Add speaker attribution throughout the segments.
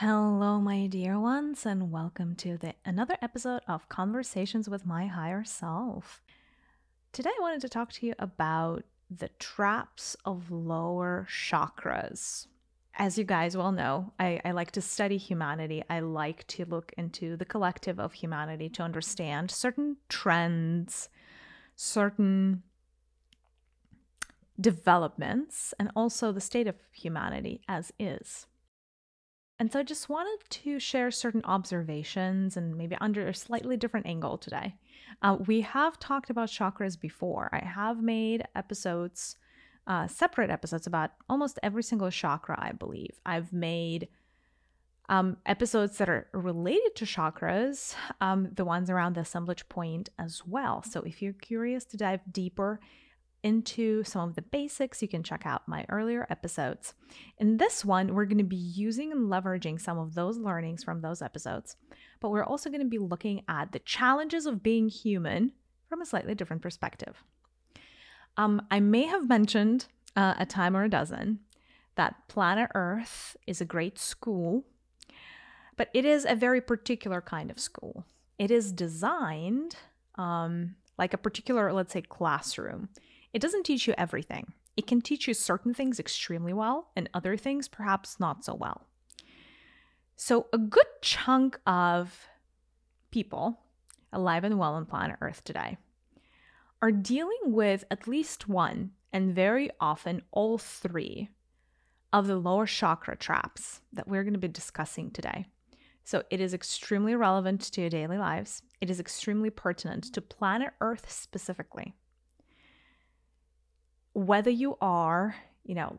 Speaker 1: Hello, my dear ones, and welcome to the another episode of Conversations with My Higher Self. Today, I wanted to talk to you about the traps of lower chakras. As you guys well know, I, I like to study humanity. I like to look into the collective of humanity to understand certain trends, certain developments, and also the state of humanity as is. And so I just wanted to share certain observations and maybe under a slightly different angle today. Uh, we have talked about chakras before. I have made episodes, uh, separate episodes about almost every single chakra, I believe. I've made um, episodes that are related to chakras, um, the ones around the assemblage point as well. So if you're curious to dive deeper into some of the basics, you can check out my earlier episodes. In this one, we're going to be using and leveraging some of those learnings from those episodes, but we're also going to be looking at the challenges of being human from a slightly different perspective. Um, I may have mentioned uh, a time or a dozen that planet Earth is a great school, but it is a very particular kind of school. It is designed um, like a particular, let's say, classroom. It doesn't teach you everything. It can teach you certain things extremely well and other things perhaps not so well. So, a good chunk of people alive and well on planet Earth today are dealing with at least one, and very often all three, of the lower chakra traps that we're going to be discussing today. So, it is extremely relevant to your daily lives. It is extremely pertinent to planet Earth specifically whether you are, you know,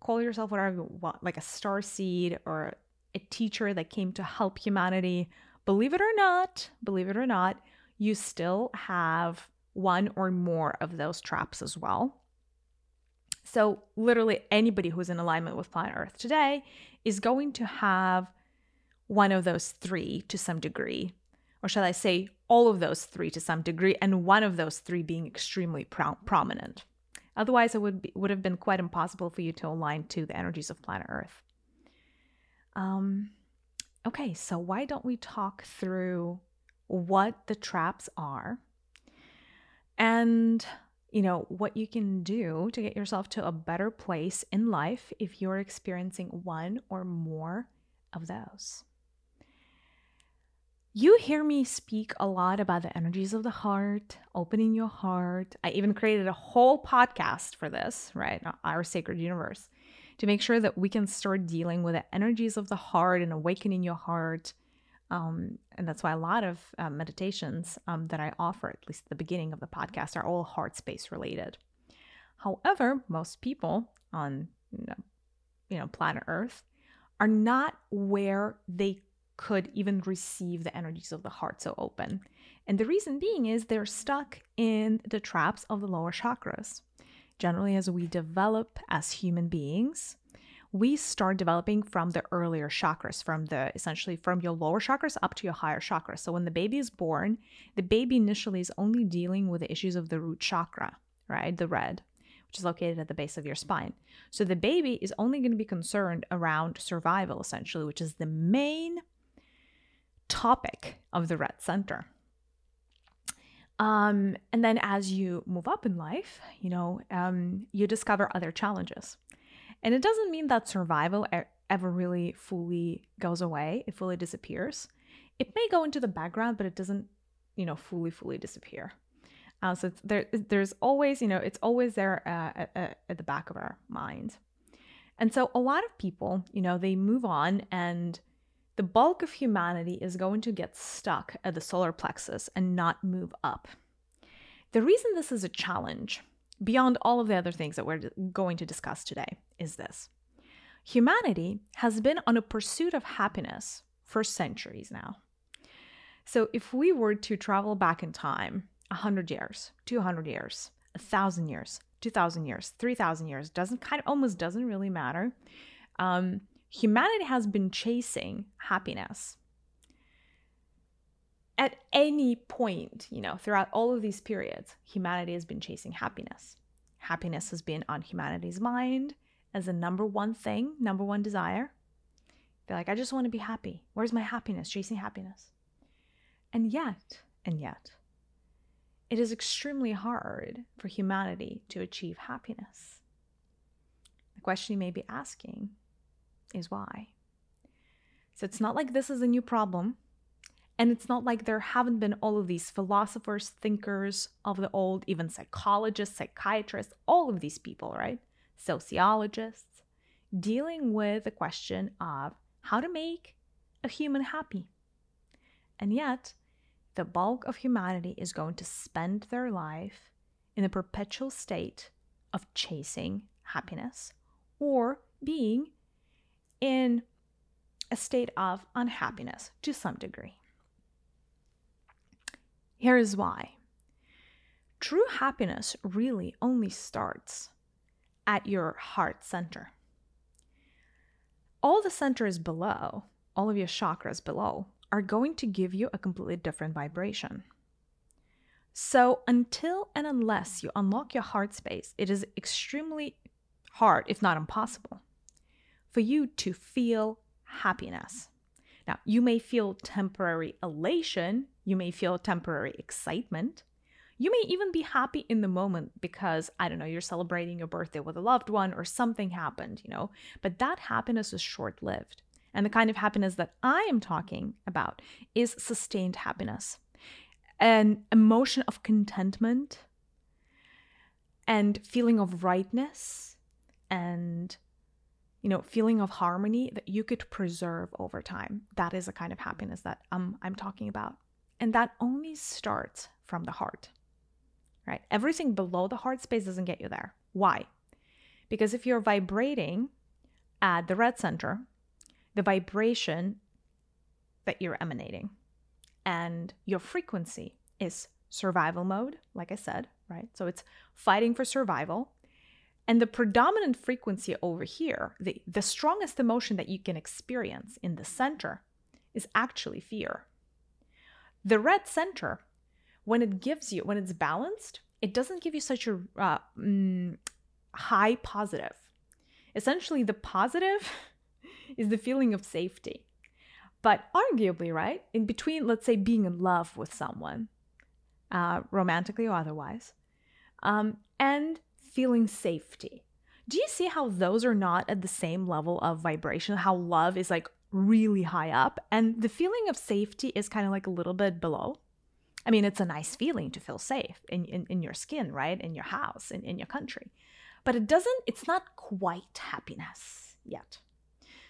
Speaker 1: call yourself whatever you want, like a star seed or a teacher that came to help humanity, believe it or not, believe it or not, you still have one or more of those traps as well. So, literally, anybody who's in alignment with planet Earth today is going to have one of those three to some degree. Or shall I say, all of those three to some degree, and one of those three being extremely pro- prominent. Otherwise, it would be, would have been quite impossible for you to align to the energies of planet Earth. Um, okay, so why don't we talk through what the traps are and you know what you can do to get yourself to a better place in life if you're experiencing one or more of those. You hear me speak a lot about the energies of the heart, opening your heart. I even created a whole podcast for this, right? Our sacred universe, to make sure that we can start dealing with the energies of the heart and awakening your heart. Um, and that's why a lot of uh, meditations um, that I offer, at least at the beginning of the podcast, are all heart space related. However, most people on you know, planet Earth are not where they could even receive the energies of the heart so open. And the reason being is they're stuck in the traps of the lower chakras. Generally, as we develop as human beings, we start developing from the earlier chakras, from the essentially from your lower chakras up to your higher chakras. So when the baby is born, the baby initially is only dealing with the issues of the root chakra, right? The red, which is located at the base of your spine. So the baby is only going to be concerned around survival, essentially, which is the main topic of the red center. Um, and then as you move up in life, you know, um, you discover other challenges. And it doesn't mean that survival ever really fully goes away, it fully disappears. It may go into the background, but it doesn't, you know, fully, fully disappear. Uh, so there, there's always, you know, it's always there uh, at, at the back of our mind. And so a lot of people, you know, they move on and the bulk of humanity is going to get stuck at the solar plexus and not move up. The reason this is a challenge, beyond all of the other things that we're going to discuss today, is this humanity has been on a pursuit of happiness for centuries now. So, if we were to travel back in time 100 years, 200 years, 1,000 years, 2,000 years, 3,000 years, doesn't kind of almost doesn't really matter. Um, humanity has been chasing happiness at any point, you know, throughout all of these periods, humanity has been chasing happiness. Happiness has been on humanity's mind as a number one thing, number one desire. They're like, I just want to be happy. Where's my happiness? Chasing happiness. And yet, and yet, it is extremely hard for humanity to achieve happiness. The question you may be asking is why? So it's not like this is a new problem. And it's not like there haven't been all of these philosophers, thinkers of the old, even psychologists, psychiatrists, all of these people, right? Sociologists, dealing with the question of how to make a human happy. And yet, the bulk of humanity is going to spend their life in a perpetual state of chasing happiness or being in a state of unhappiness to some degree. Here is why. True happiness really only starts at your heart center. All the centers below, all of your chakras below, are going to give you a completely different vibration. So, until and unless you unlock your heart space, it is extremely hard, if not impossible, for you to feel happiness. Now, you may feel temporary elation, you may feel temporary excitement. You may even be happy in the moment because, I don't know, you're celebrating your birthday with a loved one or something happened, you know, but that happiness is short lived. And the kind of happiness that I am talking about is sustained happiness, an emotion of contentment and feeling of rightness and you know feeling of harmony that you could preserve over time. That is a kind of happiness that um, i'm talking about. And that only starts from the heart right? Everything below the heart space doesn't get you there. Why? Because if you're vibrating at the red center the vibration that you're emanating and your frequency is survival mode like i said right? So it's fighting for survival and the predominant frequency over here, the, the strongest emotion that you can experience in the center, is actually fear. The red center, when it gives you, when it's balanced, it doesn't give you such a uh, mm, high positive. Essentially, the positive is the feeling of safety. But arguably, right, in between, let's say, being in love with someone, uh, romantically or otherwise, um, and feeling safety. Do you see how those are not at the same level of vibration? How love is like really high up and the feeling of safety is kind of like a little bit below? I mean, it's a nice feeling to feel safe in, in, in your skin, right? In your house, in, in your country. But it doesn't, it's not quite happiness yet.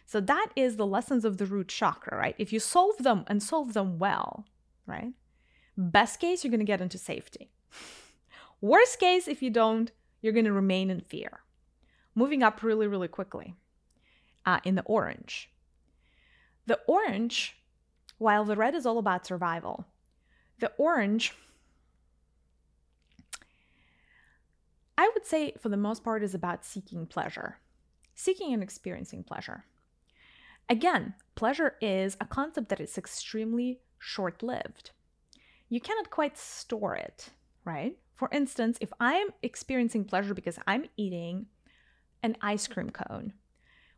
Speaker 1: So that is the lessons of the root chakra, right? If you solve them and solve them well, right? Best case, you're going to get into safety. Worst case, if you don't, you're going to remain in fear. Moving up really, really quickly uh, in the orange. The orange, while the red is all about survival, the orange, I would say for the most part, is about seeking pleasure, seeking and experiencing pleasure. Again, pleasure is a concept that is extremely short lived. You cannot quite store it, right? For instance, if I'm experiencing pleasure because I'm eating an ice cream cone,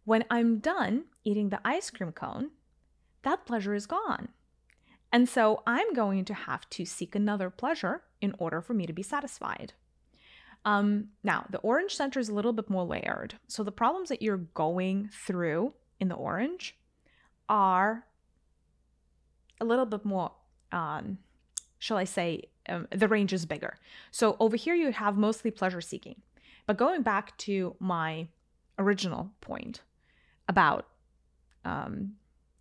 Speaker 1: when I'm done eating the ice cream cone, that pleasure is gone. And so I'm going to have to seek another pleasure in order for me to be satisfied. Um, now, the orange center is a little bit more layered. So the problems that you're going through in the orange are a little bit more, um, shall I say, um, the range is bigger. So over here, you have mostly pleasure seeking. But going back to my original point about um,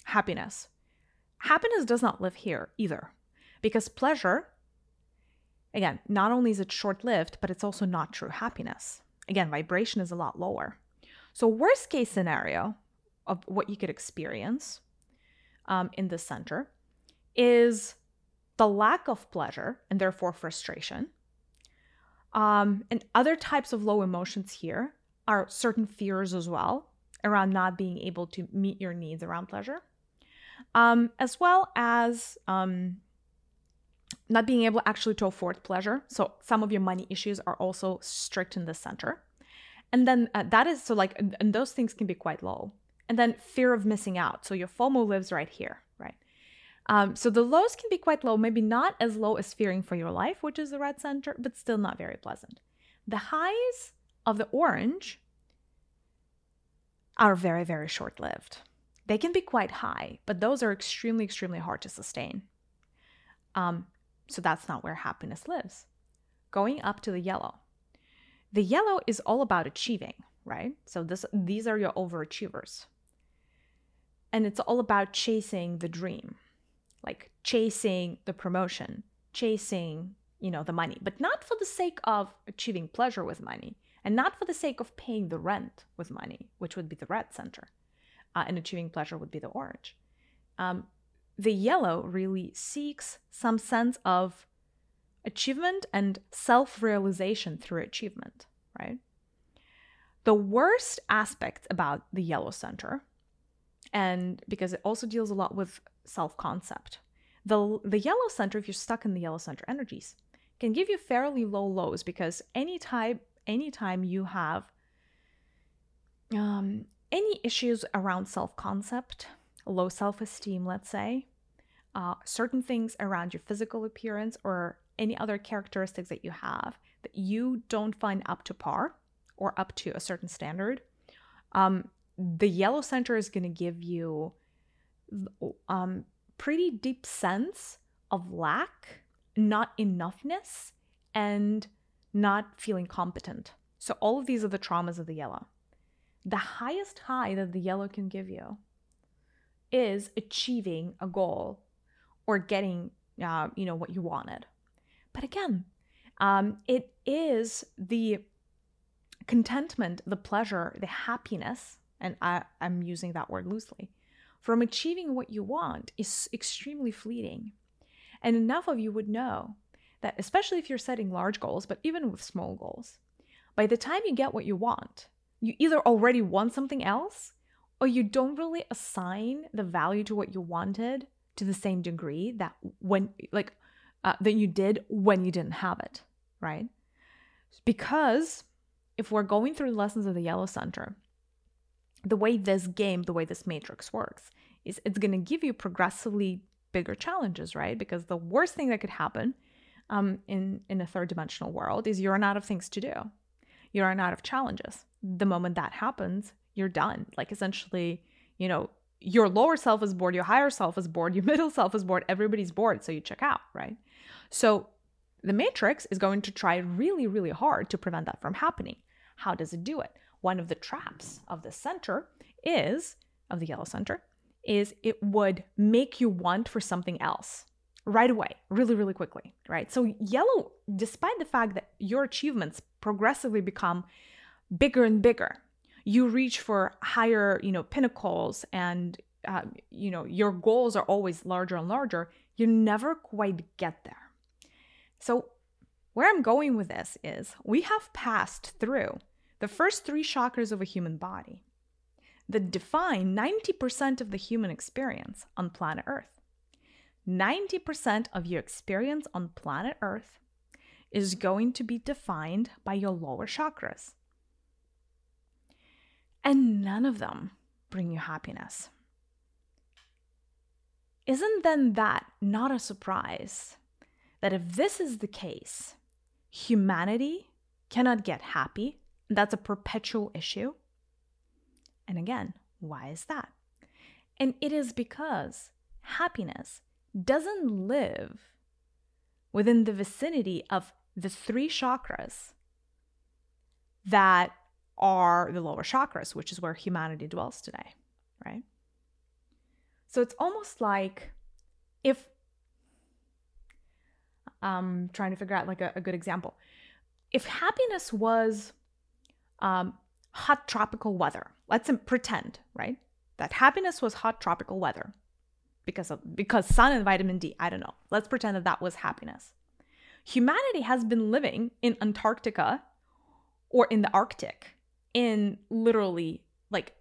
Speaker 1: happiness, happiness does not live here either, because pleasure, again, not only is it short lived, but it's also not true happiness. Again, vibration is a lot lower. So, worst case scenario of what you could experience um, in the center is the lack of pleasure and therefore frustration. Um, and other types of low emotions here are certain fears as well around not being able to meet your needs around pleasure, um, as well as um, not being able actually to afford pleasure. So some of your money issues are also strict in the center. And then uh, that is so like, and those things can be quite low. and then fear of missing out. So your FOMO lives right here? Um, so the lows can be quite low, maybe not as low as fearing for your life, which is the red center, but still not very pleasant. The highs of the orange are very, very short lived. They can be quite high, but those are extremely, extremely hard to sustain. Um, so that's not where happiness lives. Going up to the yellow. The yellow is all about achieving, right? So this these are your overachievers. And it's all about chasing the dream. Like chasing the promotion, chasing, you know, the money, but not for the sake of achieving pleasure with money and not for the sake of paying the rent with money, which would be the red center, uh, and achieving pleasure would be the orange. Um, the yellow really seeks some sense of achievement and self realization through achievement, right? The worst aspect about the yellow center, and because it also deals a lot with self concept, the, the yellow center, if you're stuck in the yellow center energies, can give you fairly low lows because any type anytime you have um, any issues around self concept, low self esteem, let's say, uh, certain things around your physical appearance or any other characteristics that you have that you don't find up to par or up to a certain standard, um, the yellow center is going to give you um, pretty deep sense of lack, not enoughness, and not feeling competent. So, all of these are the traumas of the yellow. The highest high that the yellow can give you is achieving a goal or getting, uh, you know, what you wanted. But again, um, it is the contentment, the pleasure, the happiness, and I, I'm using that word loosely, from achieving what you want is extremely fleeting. And enough of you would know that especially if you're setting large goals, but even with small goals, by the time you get what you want, you either already want something else or you don't really assign the value to what you wanted to the same degree that when like uh, that you did when you didn't have it, right? Because if we're going through the lessons of the yellow center, the way this game, the way this matrix works, is it's going to give you progressively bigger challenges, right? Because the worst thing that could happen um, in in a third dimensional world is you run out of things to do. You run out of challenges. The moment that happens, you're done. Like essentially, you know, your lower self is bored, your higher self is bored, your middle self is bored, everybody's bored, so you check out, right? So the matrix is going to try really, really hard to prevent that from happening. How does it do it? One of the traps of the center is, of the yellow center, is it would make you want for something else right away, really, really quickly, right? So, yellow, despite the fact that your achievements progressively become bigger and bigger, you reach for higher, you know, pinnacles and, uh, you know, your goals are always larger and larger, you never quite get there. So, where I'm going with this is we have passed through the first three chakras of a human body that define 90% of the human experience on planet Earth. 90% of your experience on planet Earth is going to be defined by your lower chakras. And none of them bring you happiness. Isn't then that not a surprise that if this is the case, humanity cannot get happy? That's a perpetual issue. And again, why is that? And it is because happiness doesn't live within the vicinity of the three chakras that are the lower chakras, which is where humanity dwells today, right? So it's almost like if I'm um, trying to figure out like a, a good example. If happiness was um, hot tropical weather, let's pretend, right? That happiness was hot tropical weather because of because sun and vitamin D. I don't know. Let's pretend that that was happiness. Humanity has been living in Antarctica or in the Arctic in literally like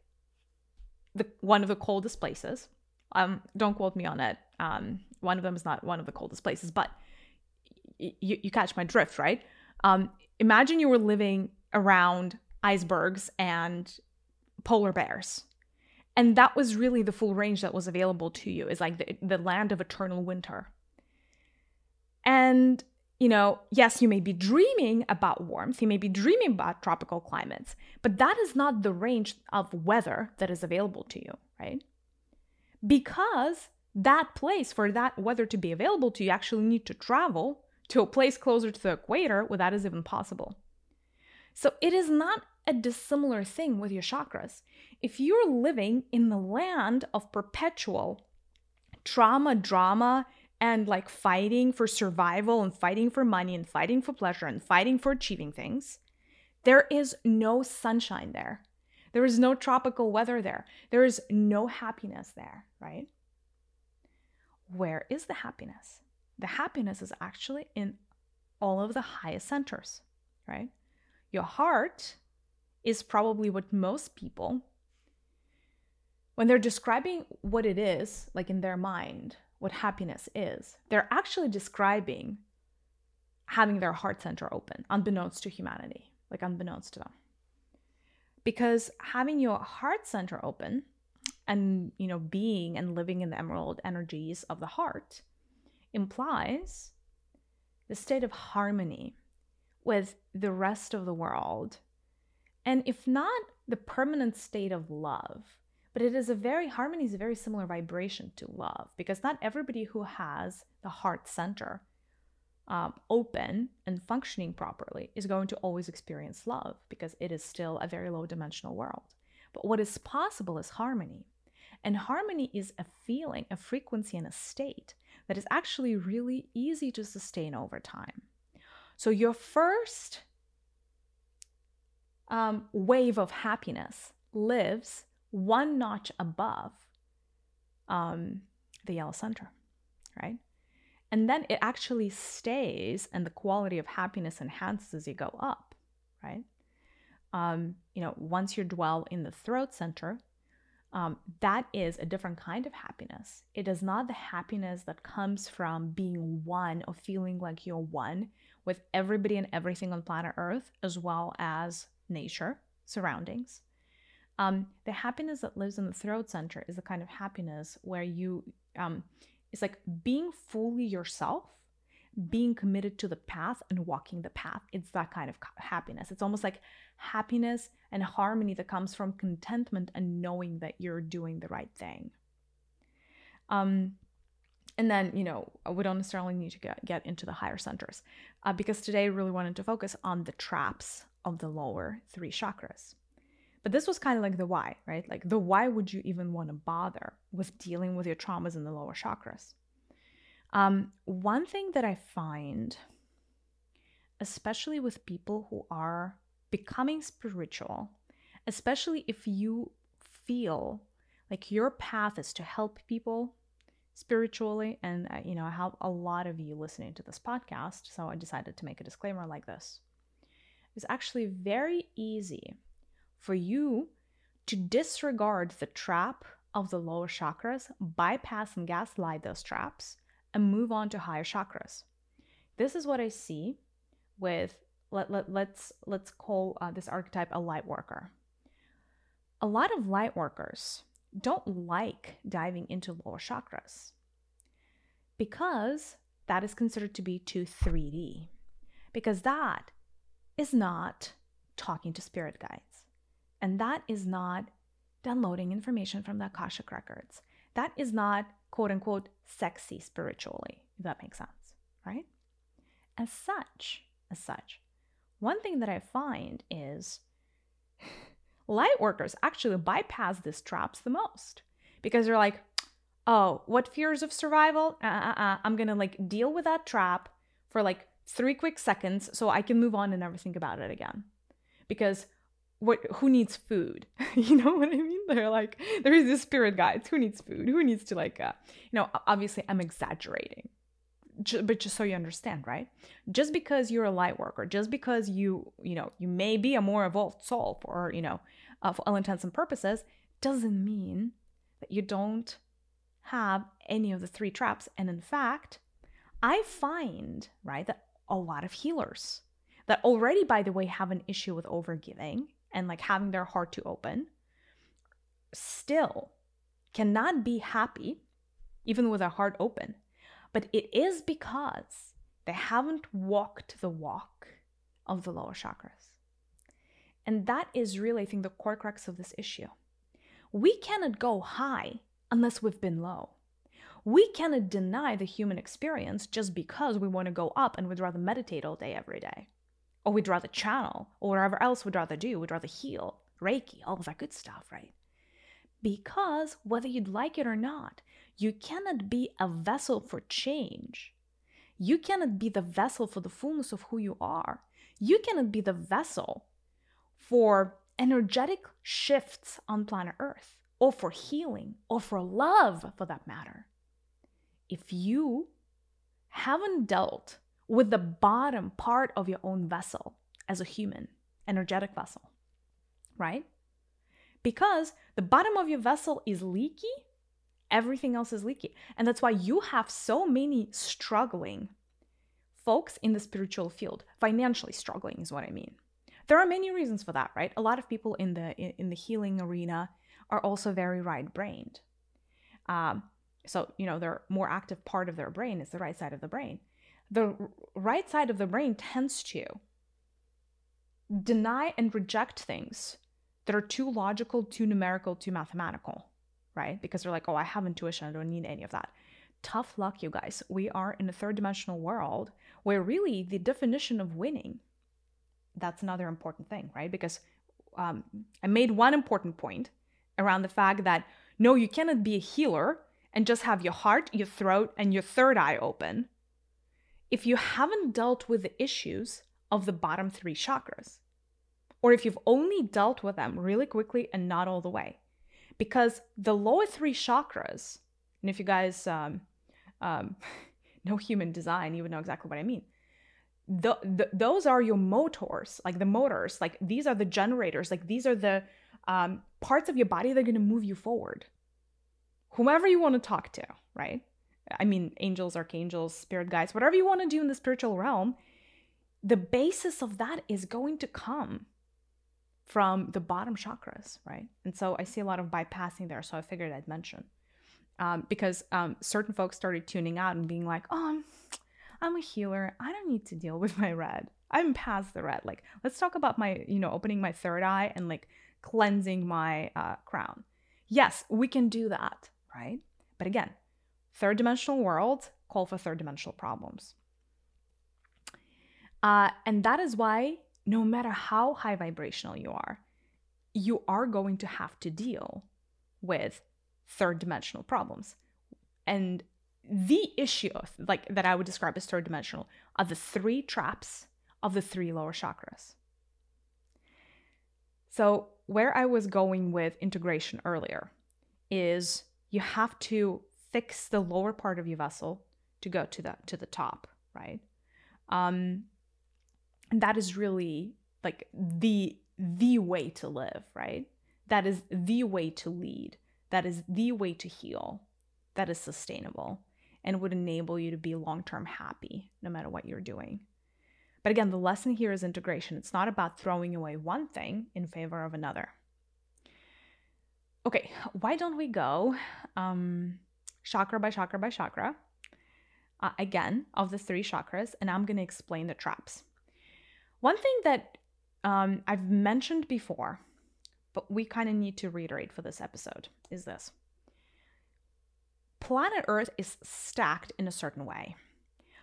Speaker 1: the one of the coldest places. Um, don't quote me on it. Um, one of them is not one of the coldest places, but y- you, catch my drift, right? Um, imagine you were living around icebergs and polar bears And that was really the full range that was available to you, is like the, the land of eternal winter. And, you know, yes, you may be dreaming about warmth, you may be dreaming about tropical climates, but that is not the range of weather that is available to you, right? Because that place for that weather to be available to you, you actually need to travel to a place closer to the equator where that is even possible. So it is not a dissimilar thing with your chakras. If you're living in the land of perpetual trauma, drama, and like fighting for survival and fighting for money and fighting for pleasure and fighting for achieving things, there is no sunshine there. There is no tropical weather there. There is no happiness there, right? Where is the happiness? The happiness is actually in all of the highest centers, right? Your heart is probably what most people, when they're describing what it is, like in their mind, what happiness is, they're actually describing having their heart center open, unbeknownst to humanity, like unbeknownst to them. Because having your heart center open and, you know, being and living in the emerald energies of the heart implies the state of harmony with the rest of the world. And if not the permanent state of love, but it is a very, harmony is a very similar vibration to love because not everybody who has the heart center um, open and functioning properly is going to always experience love because it is still a very low dimensional world. But what is possible is harmony. And harmony is a feeling, a frequency, and a state that is actually really easy to sustain over time. So, your first um, wave of happiness lives one notch above um, the yellow center, right? And then it actually stays, and the quality of happiness enhances as you go up, right? Um, you know, once you dwell in the throat center, um, that is a different kind of happiness. It is not the happiness that comes from being one or feeling like you're one with everybody and everything on planet Earth, as well as nature, surroundings. Um, the happiness that lives in the throat center is the kind of happiness where you, um, it's like being fully yourself, being committed to the path and walking the path. It's that kind of happiness. It's almost like happiness and harmony that comes from contentment and knowing that you're doing the right thing. Um, and then, you know, we don't necessarily need to get, get into the higher centers uh, because today I really wanted to focus on the traps of the lower three chakras. But this was kind of like the why, right? Like the why would you even want to bother with dealing with your traumas in the lower chakras? Um, one thing that I find, especially with people who are becoming spiritual, especially if you feel like your path is to help people spiritually, and uh, you know, I have a lot of you listening to this podcast, so I decided to make a disclaimer like this. It's actually very easy for you to disregard the trap of the lower chakras, bypass and gaslight those traps, and move on to higher chakras. This is what I see with let, let, let's let's call uh, this archetype a light worker. A lot of light workers don't like diving into lower chakras because that is considered to be too 3D. Because that is not talking to spirit guides. And that is not downloading information from the Akashic records. That is not quote unquote sexy spiritually, if that makes sense, right? As such, as such, one thing that I find is light workers actually bypass these traps the most because they're like, oh, what fears of survival? Uh, uh, I'm gonna like deal with that trap for like three quick seconds so I can move on and never think about it again. Because what who needs food? You know what i mean? They're like there's these spirit guides. Who needs food? Who needs to like uh, you know obviously i'm exaggerating but just so you understand right? Just because you're a light worker just because you you know you may be a more evolved soul for you know uh, for all intents and purposes doesn't mean that you don't have any of the three traps. And in fact i find right that a lot of healers that already by the way have an issue with overgiving and like having their heart to open still cannot be happy, even with a heart open, but it is because they haven't walked the walk of the lower chakras. And that is really, I think, the core crux of this issue. We cannot go high unless we've been low. We cannot deny the human experience just because we want to go up and we'd rather meditate all day every day. Or we'd rather channel, or whatever else we'd rather do. We'd rather heal, Reiki, all of that good stuff, right? Because whether you'd like it or not, you cannot be a vessel for change. You cannot be the vessel for the fullness of who you are. You cannot be the vessel for energetic shifts on planet Earth, or for healing, or for love for that matter. If you haven't dealt with the bottom part of your own vessel as a human, energetic vessel, right? Because the bottom of your vessel is leaky, everything else is leaky. And that's why you have so many struggling folks in the spiritual field, financially struggling is what I mean. There are many reasons for that, right? A lot of people in the in the healing arena are also very right-brained. Um, so you know their more active part of their brain is the right side of the brain. The right side of the brain tends to deny and reject things that are too logical, too numerical, too mathematical, right? Because they're like, oh, I have intuition, I don't need any of that. Tough luck, you guys. We are in a third dimensional world where really the definition of winning that's another important thing, right? Because um, I made one important point around the fact that no, you cannot be a healer and just have your heart, your throat, and your third eye open if you haven't dealt with the issues of the bottom three chakras, or if you've only dealt with them really quickly and not all the way. Because the lower three chakras, and if you guys um, um, know human design, you would know exactly what I mean. The, the, those are your motors like the motors like these are the generators like these are the um, parts of your body that are going to move you forward. Whomever you want to talk to right? I mean angels archangels spirit guides whatever you want to do in the spiritual realm the basis of that is going to come from the bottom chakras right and so i see a lot of bypassing there so i figured i'd mention um, because um, certain folks started tuning out and being like oh I'm a healer. I don't need to deal with my red. I'm past the red. Like, let's talk about my, you know, opening my third eye and like cleansing my uh, crown. Yes, we can do that, right? But again, third dimensional world call for third dimensional problems. Uh, and that is why, no matter how high vibrational you are, you are going to have to deal with third dimensional problems. And the issue like that I would describe as third dimensional are the three traps of the three lower chakras. So, where I was going with integration earlier is you have to fix the lower part of your vessel to go to the to the top, right? Um, and that is really like the the way to live, right? That is the way to lead. That is the way to heal. That is sustainable and would enable you to be long term happy no matter what you're doing. But again, the lesson here is integration. It's not about throwing away one thing in favor of another. Okay, why don't we go um, chakra by chakra by chakra? Uh, again, of the three chakras, and I'm going to explain the traps. One thing that um, I've mentioned before, but we kind of need to reiterate for this episode is this planet Earth is stacked in a certain way.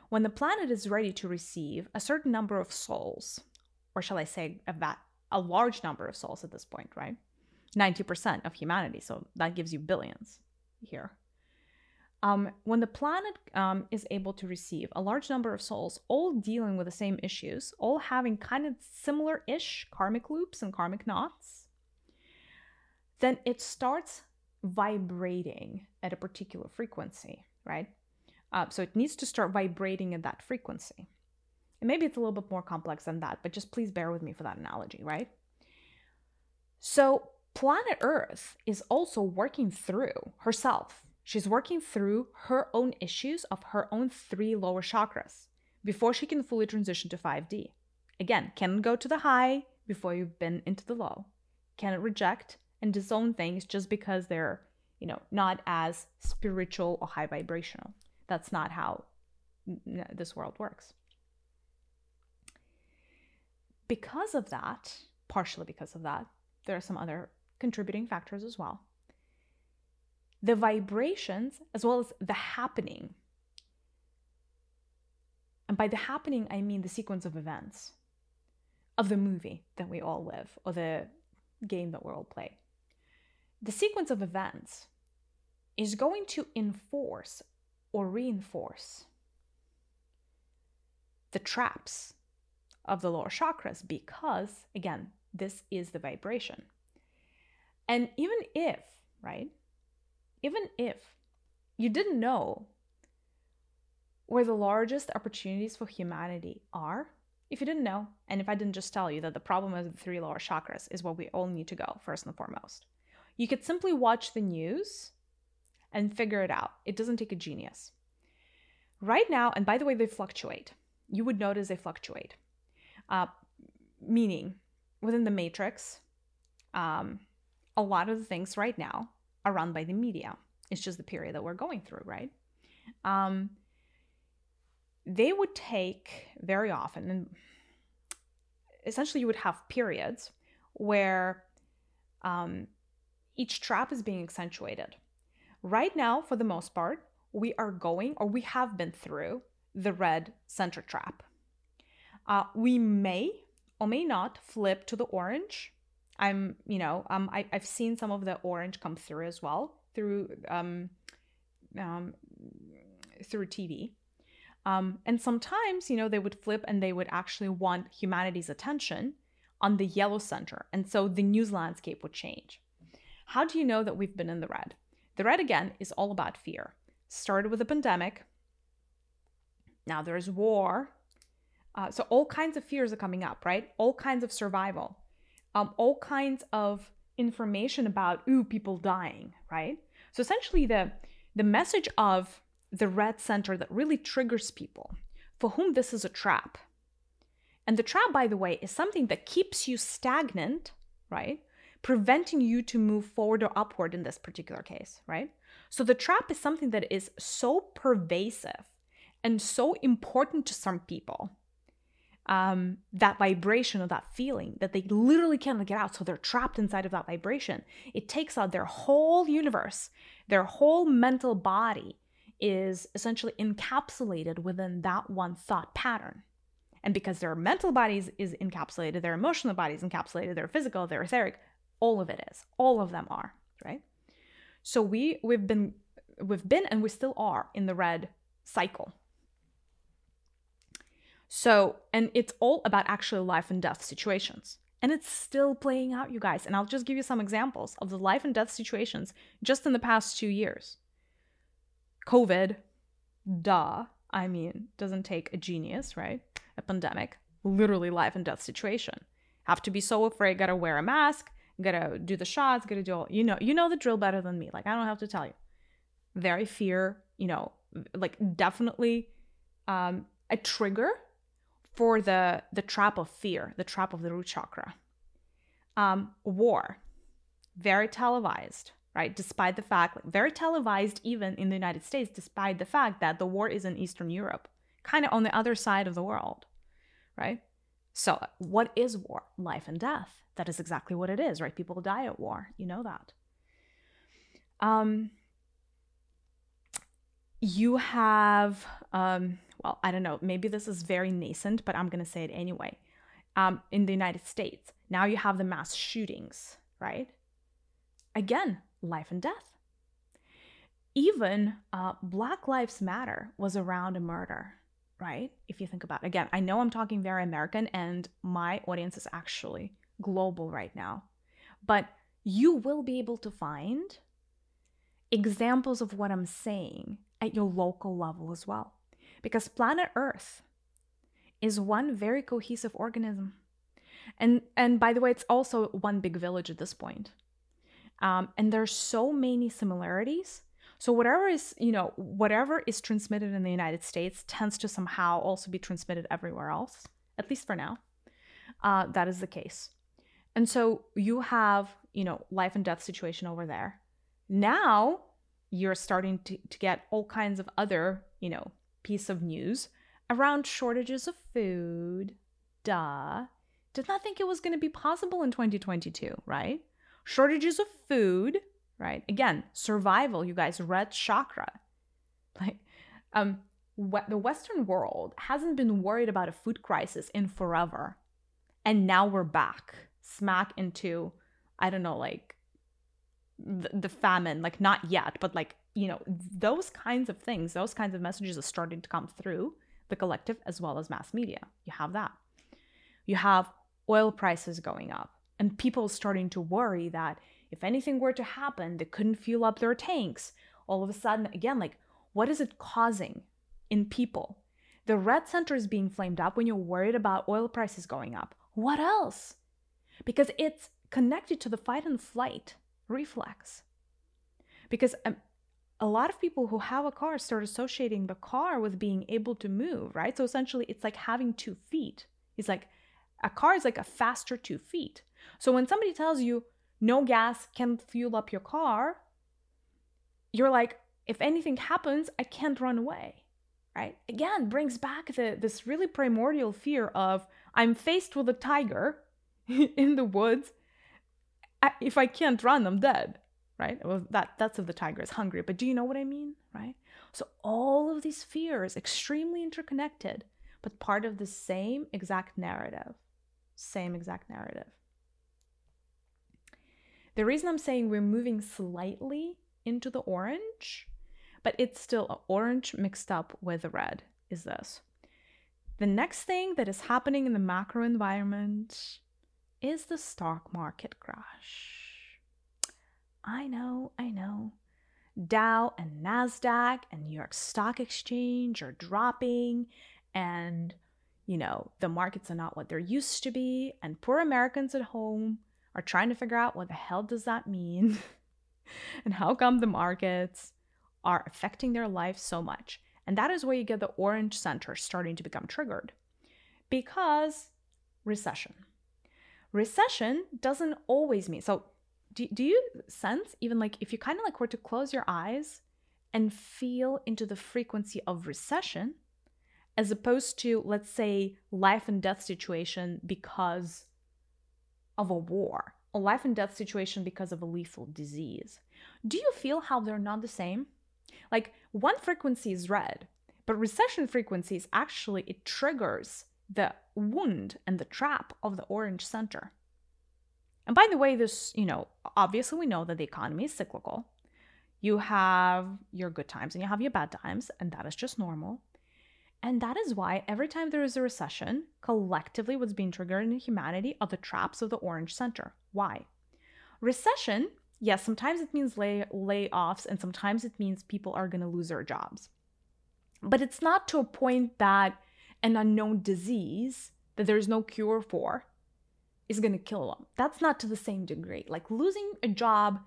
Speaker 1: When the planet is ready to receive a certain number of souls, or shall I say a, va- a large number of souls at this point, right? 90% of humanity, so that gives you billions here. Um, when the planet um, is able to receive a large number of souls, all dealing with the same issues, all having kind of similar ish karmic loops and karmic knots, then it starts vibrating at a particular frequency, right? Uh, so it needs to start vibrating at that frequency. And maybe it's a little bit more complex than that, but just please bear with me for that analogy, right? So planet Earth is also working through herself. She's working through her own issues of her own three lower chakras before she can fully transition to 5D. Again, can go to the high before you've been into the low. Can reject and disown things just because they're, you know, not as spiritual or high vibrational. That's not how this world works. Because of that, partially because of that, there are some other contributing factors as well. The vibrations, as well as the happening, and by the happening, I mean the sequence of events of the movie that we all live or the game that we all play. The sequence of events is going to enforce or reinforce the traps of the lower chakras because, again, this is the vibration. And even if, right, even if you didn't know where the largest opportunities for humanity are, if you didn't know, and if I didn't just tell you that the problem of the three lower chakras is where we all need to go first and foremost, you could simply watch the news and figure it out. It doesn't take a genius. Right now, and by the way, they fluctuate. You would notice they fluctuate. Uh, meaning, within the matrix, um, a lot of the things right now are run by the media. It's just the period that we're going through, right? Um, they would take very often, and essentially you would have periods where um, each trap is being accentuated. Right now, for the most part, we are going or we have been through the red center trap. Uh, we may or may not flip to the orange. I'm, you know, um, I, have seen some of the orange come through as well through um, um, through TV. Um, and sometimes, you know, they would flip and they would actually want humanity's attention on the yellow center. And so the news landscape would change. How do you know that we've been in the red? The red, again, is all about fear. Started with a pandemic. Now there's war. Uh, so all kinds of fears are coming up, right? All kinds of survival. Um, all kinds of information about, ooh, people dying, right? So essentially the the message of the red center that really triggers people for whom this is a trap. And the trap, by the way, is something that keeps you stagnant, right? Preventing you to move forward or upward in this particular case, right? So the trap is something that is so pervasive and so important to some people. Um, that vibration or that feeling that they literally cannot get out. So they're trapped inside of that vibration. It takes out their whole universe, their whole mental body, is essentially encapsulated within that one thought pattern. And because their mental bodies is encapsulated, their emotional bodies encapsulated, their physical, their etheric, all of it is. All of them are, right? So we we've been we've been and we still are in the red cycle. So, and it's all about actually life and death situations. And it's still playing out, you guys. And I'll just give you some examples of the life and death situations just in the past two years. COVID, duh. I mean, doesn't take a genius, right? A pandemic, literally life and death situation. Have to be so afraid, gotta wear a mask, gotta do the shots, gotta do all, you know, you know the drill better than me. Like, I don't have to tell you. Very fear, you know, like definitely um, a trigger for the the trap of fear, the trap of the root chakra. Um, war, very televised, right? Despite the fact, like, very televised even in the United States, despite the fact that the war is in Eastern Europe, kind of on the other side of the world, right? So, what is war? Life and death. That is exactly what it is, right? People die at war. You know that. Um, you have, um, well, I don't know, maybe this is very nascent, but I'm going to say it anyway. Um, in the United States, now you have the mass shootings, right? Again, life and death. Even uh, Black Lives Matter was around a murder, right? If you think about it. Again, I know I'm talking very American and my audience is actually global right now, but you will be able to find examples of what I'm saying at your local level as well. Because planet Earth is one very cohesive organism. And and by the way, it's also one big village at this point. Um, and there's so many similarities. So whatever is, you know, whatever is transmitted in the United States tends to somehow also be transmitted everywhere else, at least for now. Uh, that is the case. And so you have, you know, life and death situation over there. Now you're starting to, to get all kinds of other, you know, piece of news around shortages of food. Duh. Did not think it was going to be possible in 2022, right? Shortages of food, right? Again, survival, you guys, red chakra. Like, um, what the Western world hasn't been worried about a food crisis in forever. And now we're back, smack into, I don't know, like the, the famine, like not yet, but like, you know, those kinds of things, those kinds of messages are starting to come through the collective as well as mass media. You have that. You have oil prices going up and people starting to worry that if anything were to happen, they couldn't fuel up their tanks. All of a sudden, again, like, what is it causing in people? The red center is being flamed up when you're worried about oil prices going up. What else? Because it's connected to the fight and flight reflex. Because um, a lot of people who have a car start associating the car with being able to move, right? So essentially, it's like having two feet. It's like a car is like a faster two feet. So when somebody tells you no gas can fuel up your car, you're like, if anything happens, I can't run away, right? Again, brings back the, this really primordial fear of I'm faced with a tiger in the woods. If I can't run, I'm dead right? Well, that that's if the tiger is hungry, but do you know what I mean, right? So all of these fears extremely interconnected, but part of the same exact narrative. Same exact narrative. The reason I'm saying we're moving slightly into the orange, but it's still orange mixed up with the red is this. The next thing that is happening in the macro environment is the stock market crash. I know, I know. Dow and NASDAQ and New York Stock Exchange are dropping, and, you know, the markets are not what they're used to be, and poor Americans at home are trying to figure out what the hell does that mean and how come the markets are affecting their life so much. And that is where you get the orange center starting to become triggered because recession. Recession doesn't always mean so do, do you sense even like if you kind of like were to close your eyes and feel into the frequency of recession as opposed to let's say life and death situation because of a war a life and death situation because of a lethal disease do you feel how they're not the same? Like one frequency is red but recession frequencies actually it triggers the wound and the trap of the orange center and by the way, this, you know, obviously we know that the economy is cyclical. You have your good times and you have your bad times, and that is just normal. And that is why every time there is a recession, collectively what's being triggered in humanity are the traps of the orange center. Why? Recession, yes, sometimes it means lay layoffs and sometimes it means people are going to lose their jobs. But it's not to a point that an unknown disease that there's no cure for is going to kill them. That's not to the same degree. Like losing a job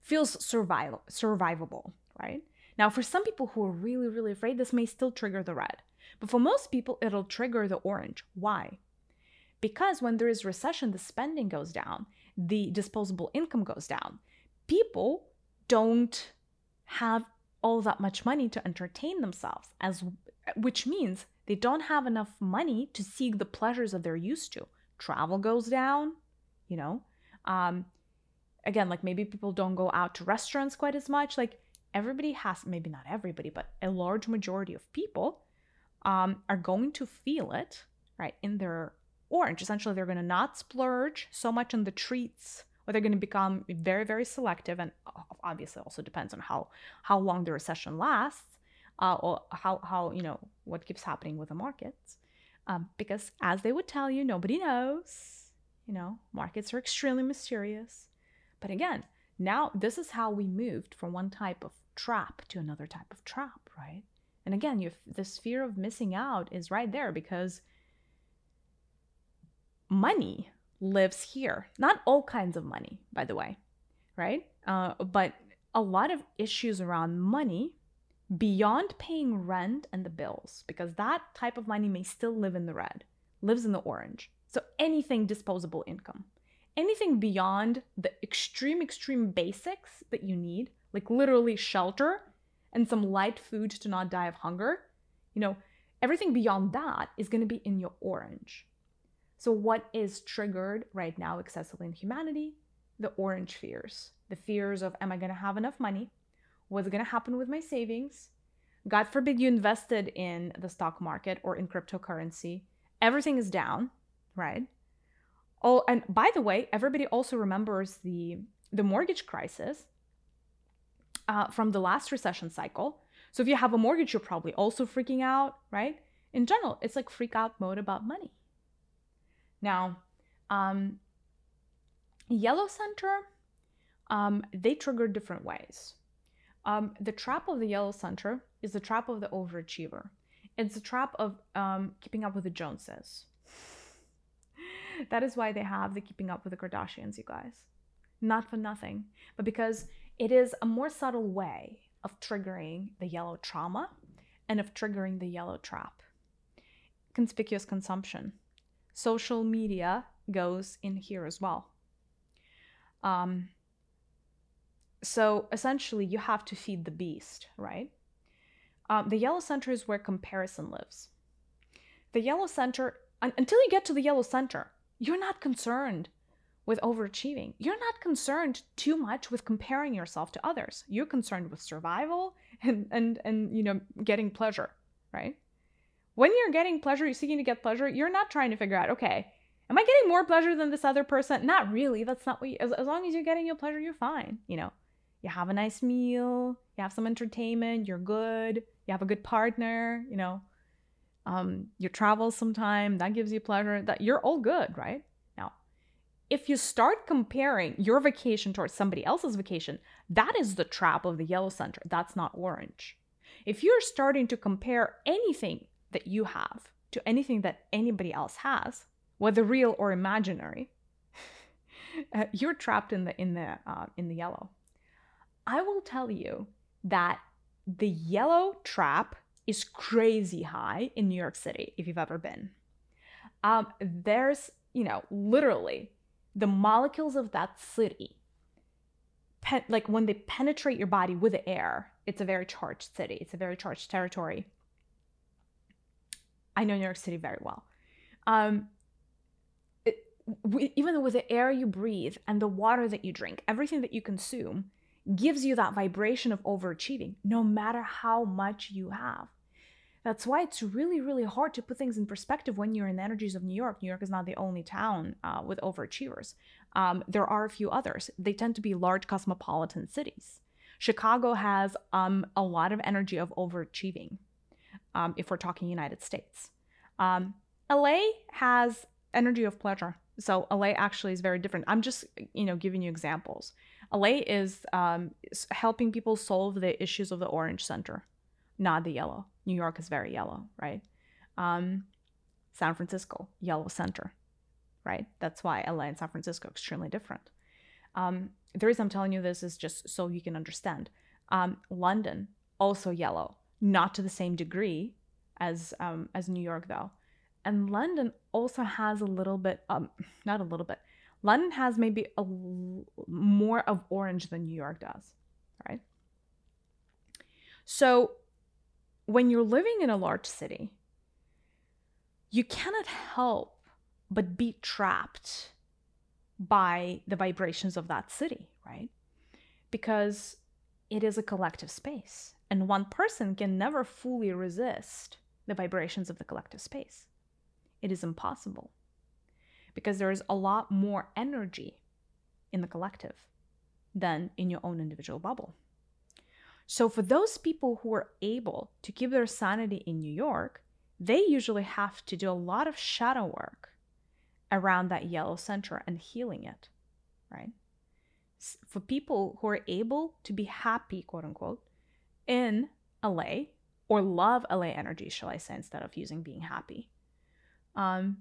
Speaker 1: feels survival survivable, right? Now, for some people who are really, really afraid, this may still trigger the red. But for most people, it'll trigger the orange. Why? Because when there is recession, the spending goes down, the disposable income goes down. People don't have all that much money to entertain themselves, as which means they don't have enough money to seek the pleasures that they're used to travel goes down, you know. Um, again, like maybe people don't go out to restaurants quite as much. Like everybody has, maybe not everybody, but a large majority of people um, are going to feel it, right, in their orange. Essentially, they're going to not splurge so much on the treats or they're going to become very very selective and obviously also depends on how how long the recession lasts uh, or how how you know what keeps happening with the markets um, because, as they would tell you, nobody knows. You know, markets are extremely mysterious. But again, now this is how we moved from one type of trap to another type of trap, right? And again, you this fear of missing out is right there because money lives here. Not all kinds of money, by the way, right? Uh, but a lot of issues around money beyond paying rent and the bills, because that type of money may still live in the red, lives in the orange. So anything disposable income, anything beyond the extreme, extreme basics that you need, like literally shelter and some light food to not die of hunger, you know, everything beyond that is going to be in your orange. So, what is triggered right now excessively in humanity? The orange fears. The fears of, am I going to have enough money? What's going to happen with my savings? God forbid you invested in the stock market or in cryptocurrency. Everything is down, right? Oh, and by the way, everybody also remembers the the mortgage crisis uh, from the last recession cycle. So if you have a mortgage, you're probably also freaking out, right? In general, it's like freak out mode about money. Now, um, yellow center, um, they trigger different ways. Um, the trap of the yellow center is the trap of the overachiever. It's the trap of um, keeping up with the Joneses. that is why they have the keeping up with the Kardashians, you guys. Not for nothing, but because it is a more subtle way of triggering the yellow trauma and of triggering the yellow trap. Conspicuous consumption. Social media goes in here as well. Um, so essentially, you have to feed the beast, right? Um, the yellow center is where comparison lives. The yellow center, un- until you get to the yellow center, you're not concerned with overachieving. You're not concerned too much with comparing yourself to others. You're concerned with survival and and and you know getting pleasure, right? When you're getting pleasure, you're seeking to get pleasure, you're not trying to figure out, okay, am I getting more pleasure than this other person? Not really. That's not what you, as, as long as you're getting your pleasure, you're fine, you know. You have a nice meal, you have some entertainment, you're good, you have a good partner, you know. Um, you travel sometime, that gives you pleasure, that you're all good, right? Now, if you start comparing your vacation towards somebody else's vacation, that is the trap of the yellow center. That's not orange. If you're starting to compare anything that you have to anything that anybody else has, whether real or imaginary, uh, you're trapped in the in the uh, in the yellow. I will tell you that the yellow trap is crazy high in New York City if you've ever been. Um, there's you know literally the molecules of that city, like when they penetrate your body with the air, it's a very charged city. It's a very charged territory. I know New York City very well. Um, it, w- even with the air you breathe and the water that you drink, everything that you consume gives you that vibration of overachieving, no matter how much you have. That's why it's really, really hard to put things in perspective when you're in the energies of New York. New York is not the only town uh, with overachievers. Um, there are a few others. They tend to be large cosmopolitan cities. Chicago has um, a lot of energy of overachieving, um, if we're talking United States. Um, LA has energy of pleasure. So LA actually is very different. I'm just, you know, giving you examples. LA is um, helping people solve the issues of the orange center, not the yellow. New York is very yellow, right? Um, San Francisco, yellow center, right? That's why LA and San Francisco are extremely different. Um, the reason I'm telling you this is just so you can understand. Um, London, also yellow, not to the same degree as um, as New York though. And London also has a little bit, um, not a little bit. London has maybe a more of orange than New York does, right? So when you're living in a large city, you cannot help but be trapped by the vibrations of that city, right? Because it is a collective space, and one person can never fully resist the vibrations of the collective space. It is impossible because there is a lot more energy in the collective than in your own individual bubble. So, for those people who are able to keep their sanity in New York, they usually have to do a lot of shadow work around that yellow center and healing it, right? For people who are able to be happy, quote unquote, in LA or love LA energy, shall I say, instead of using being happy, um,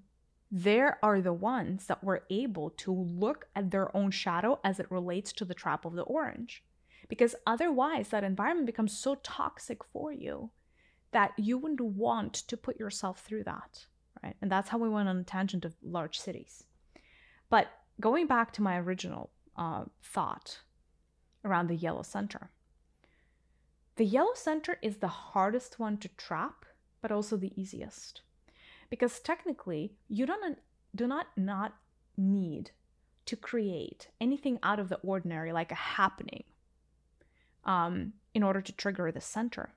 Speaker 1: there are the ones that were able to look at their own shadow as it relates to the trap of the orange. Because otherwise that environment becomes so toxic for you that you wouldn't want to put yourself through that right? And that's how we went on a tangent of large cities. But going back to my original uh, thought around the yellow center, the yellow center is the hardest one to trap, but also the easiest. Because technically, you don't do not not need to create anything out of the ordinary like a happening um, in order to trigger the center.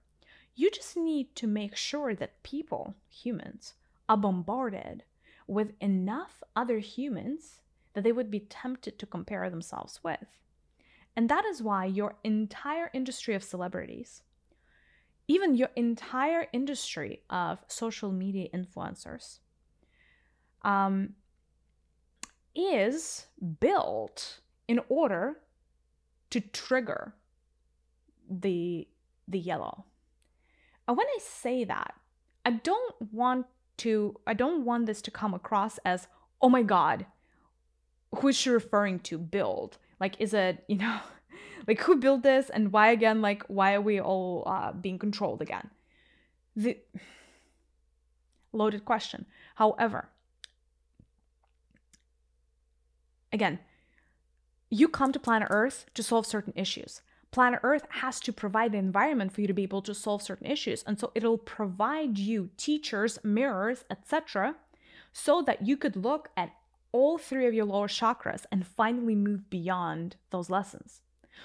Speaker 1: You just need to make sure that people, humans, are bombarded with enough other humans that they would be tempted to compare themselves with. And that is why your entire industry of celebrities, even your entire industry of social media influencers, um, is built in order to trigger the the yellow. And when I say that, I don't want to I don't want this to come across as, oh my god, who is she referring to build? Like is it, you know, like who built this and why again, like why are we all uh, being controlled again? The loaded question. However, again, you come to planet Earth to solve certain issues planet Earth has to provide the environment for you to be able to solve certain issues. And so it'll provide you teachers, mirrors, etc., so that you could look at all three of your lower chakras and finally move beyond those lessons.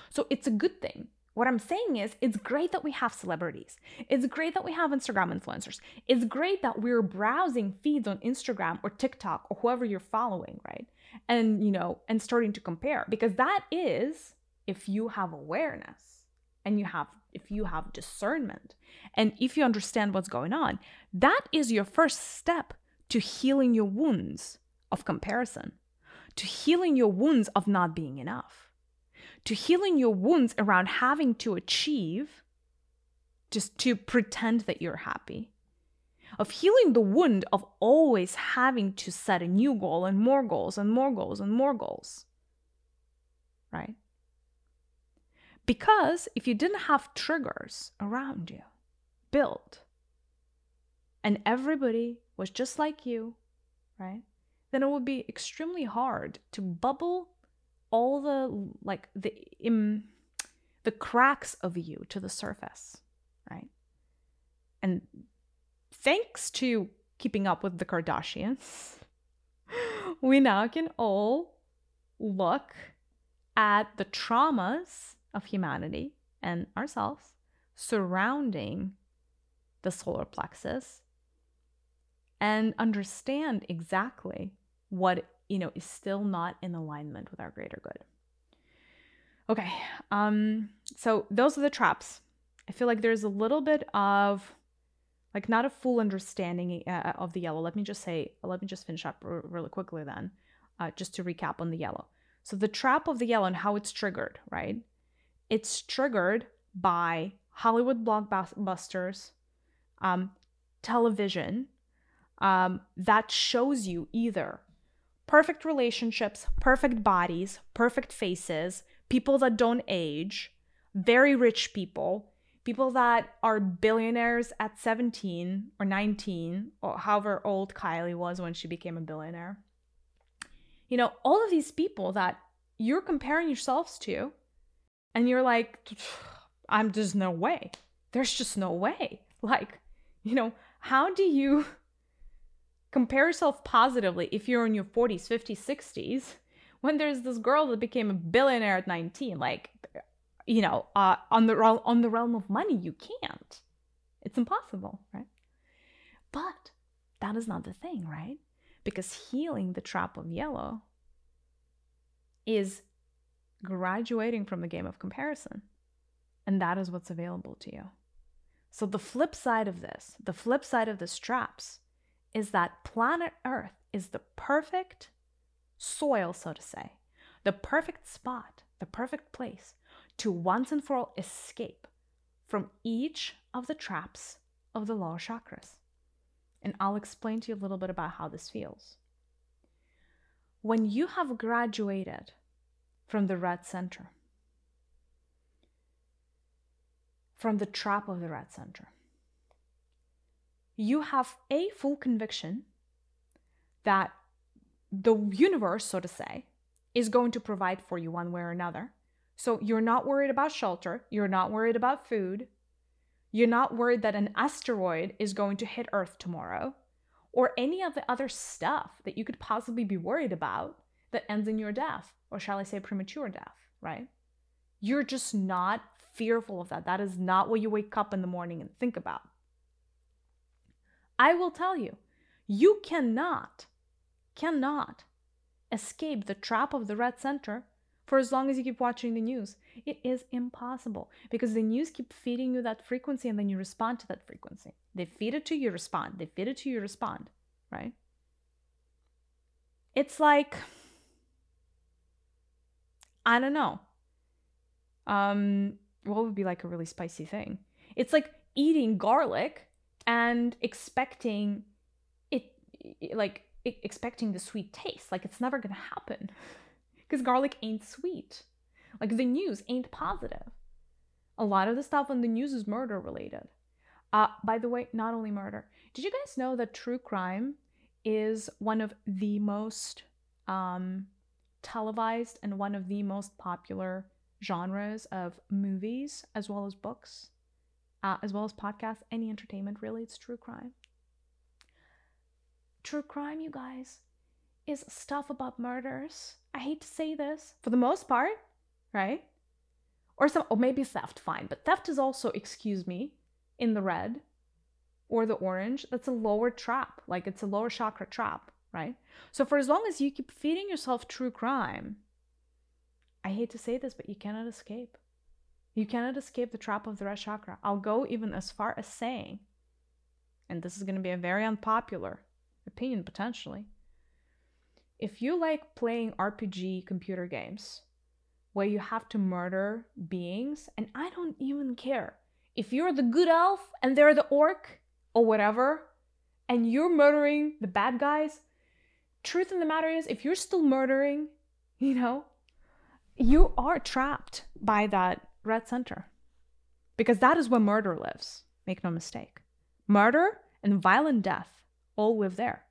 Speaker 1: So it's a good thing. What I'm saying is, it's great that we have celebrities. It's great that we have Instagram influencers. It's great that we're browsing feeds on Instagram or TikTok or whoever you're following, right? And, you know, and starting to compare because that is if you have awareness and you have if you have discernment and if you understand what's going on that is your first step to healing your wounds of comparison to healing your wounds of not being enough to healing your wounds around having to achieve just to pretend that you're happy of healing the wound of always having to set a new goal and more goals and more goals and more goals right because if you didn't have triggers around you built, and everybody was just like you, right? Then it would be extremely hard to bubble all the like the im, the cracks of you to the surface, right? And thanks to keeping up with the Kardashians, we now can all look at the traumas of humanity and ourselves surrounding the solar plexus and understand exactly what you know is still not in alignment with our greater good. Okay um so those are the traps. I feel like there's a little bit of like not a full understanding uh, of the yellow. Let me just say let me just finish up r- really quickly then uh, just to recap on the yellow. So the trap of the yellow and how it's triggered right? It's triggered by Hollywood blockbusters, um, television um, that shows you either perfect relationships, perfect bodies, perfect faces, people that don't age, very rich people, people that are billionaires at 17 or 19, or however old Kylie was when she became a billionaire. You know, all of these people that you're comparing yourselves to and you're like i'm just no way there's just no way like you know how do you compare yourself positively if you're in your 40s 50s 60s when there's this girl that became a billionaire at 19 like you know uh, on the on the realm of money you can't it's impossible right but that is not the thing right because healing the trap of yellow is graduating from the game of comparison. And that is what's available to you. So, the flip side of this, the flip side of this traps, is that planet Earth is the perfect soil, so to say, the perfect spot, the perfect place to once and for all escape from each of the traps of the lower chakras. And I'll explain to you a little bit about how this feels. When you have graduated from the red center, from the trap of the red center. You have a full conviction that the universe, so to say, is going to provide for you one way or another. So you're not worried about shelter, you're not worried about food, you're not worried that an asteroid is going to hit Earth tomorrow, or any of the other stuff that you could possibly be worried about that ends in your death, or shall I say premature death, right? You're just not fearful of that. That is not what you wake up in the morning and think about. I will tell you, you cannot, cannot escape the trap of the red center for as long as you keep watching the news. It is impossible because the news keep feeding you that frequency and then you respond to that frequency. They feed it to you, respond. They feed it to you, respond, right? It's like, I don't know. Um, what would be like a really spicy thing? It's like eating garlic and expecting it, like expecting the sweet taste. Like it's never gonna happen because garlic ain't sweet. Like the news ain't positive. A lot of the stuff on the news is murder related. Uh, by the way, not only murder. Did you guys know that true crime is one of the most um, televised and one of the most popular genres of movies as well as books, uh, as well as podcasts, any entertainment really? It's true crime. True crime, you guys, is stuff about murders. I hate to say this, for the most part, right? Or some, or maybe theft, fine, but theft is also, excuse me, in the red or the orange. That's a lower trap, like it's a lower chakra trap, right? So for as long as you keep feeding yourself true crime, I hate to say this, but you cannot escape. You cannot escape the trap of the red chakra. I'll go even as far as saying, and this is going to be a very unpopular opinion potentially. If you like playing RPG computer games where you have to murder beings, and I don't even care if you're the good elf and they're the orc or whatever, and you're murdering the bad guys, truth in the matter is, if you're still murdering, you know, you are trapped by that red center because that is where murder lives. Make no mistake. Murder and violent death all live there.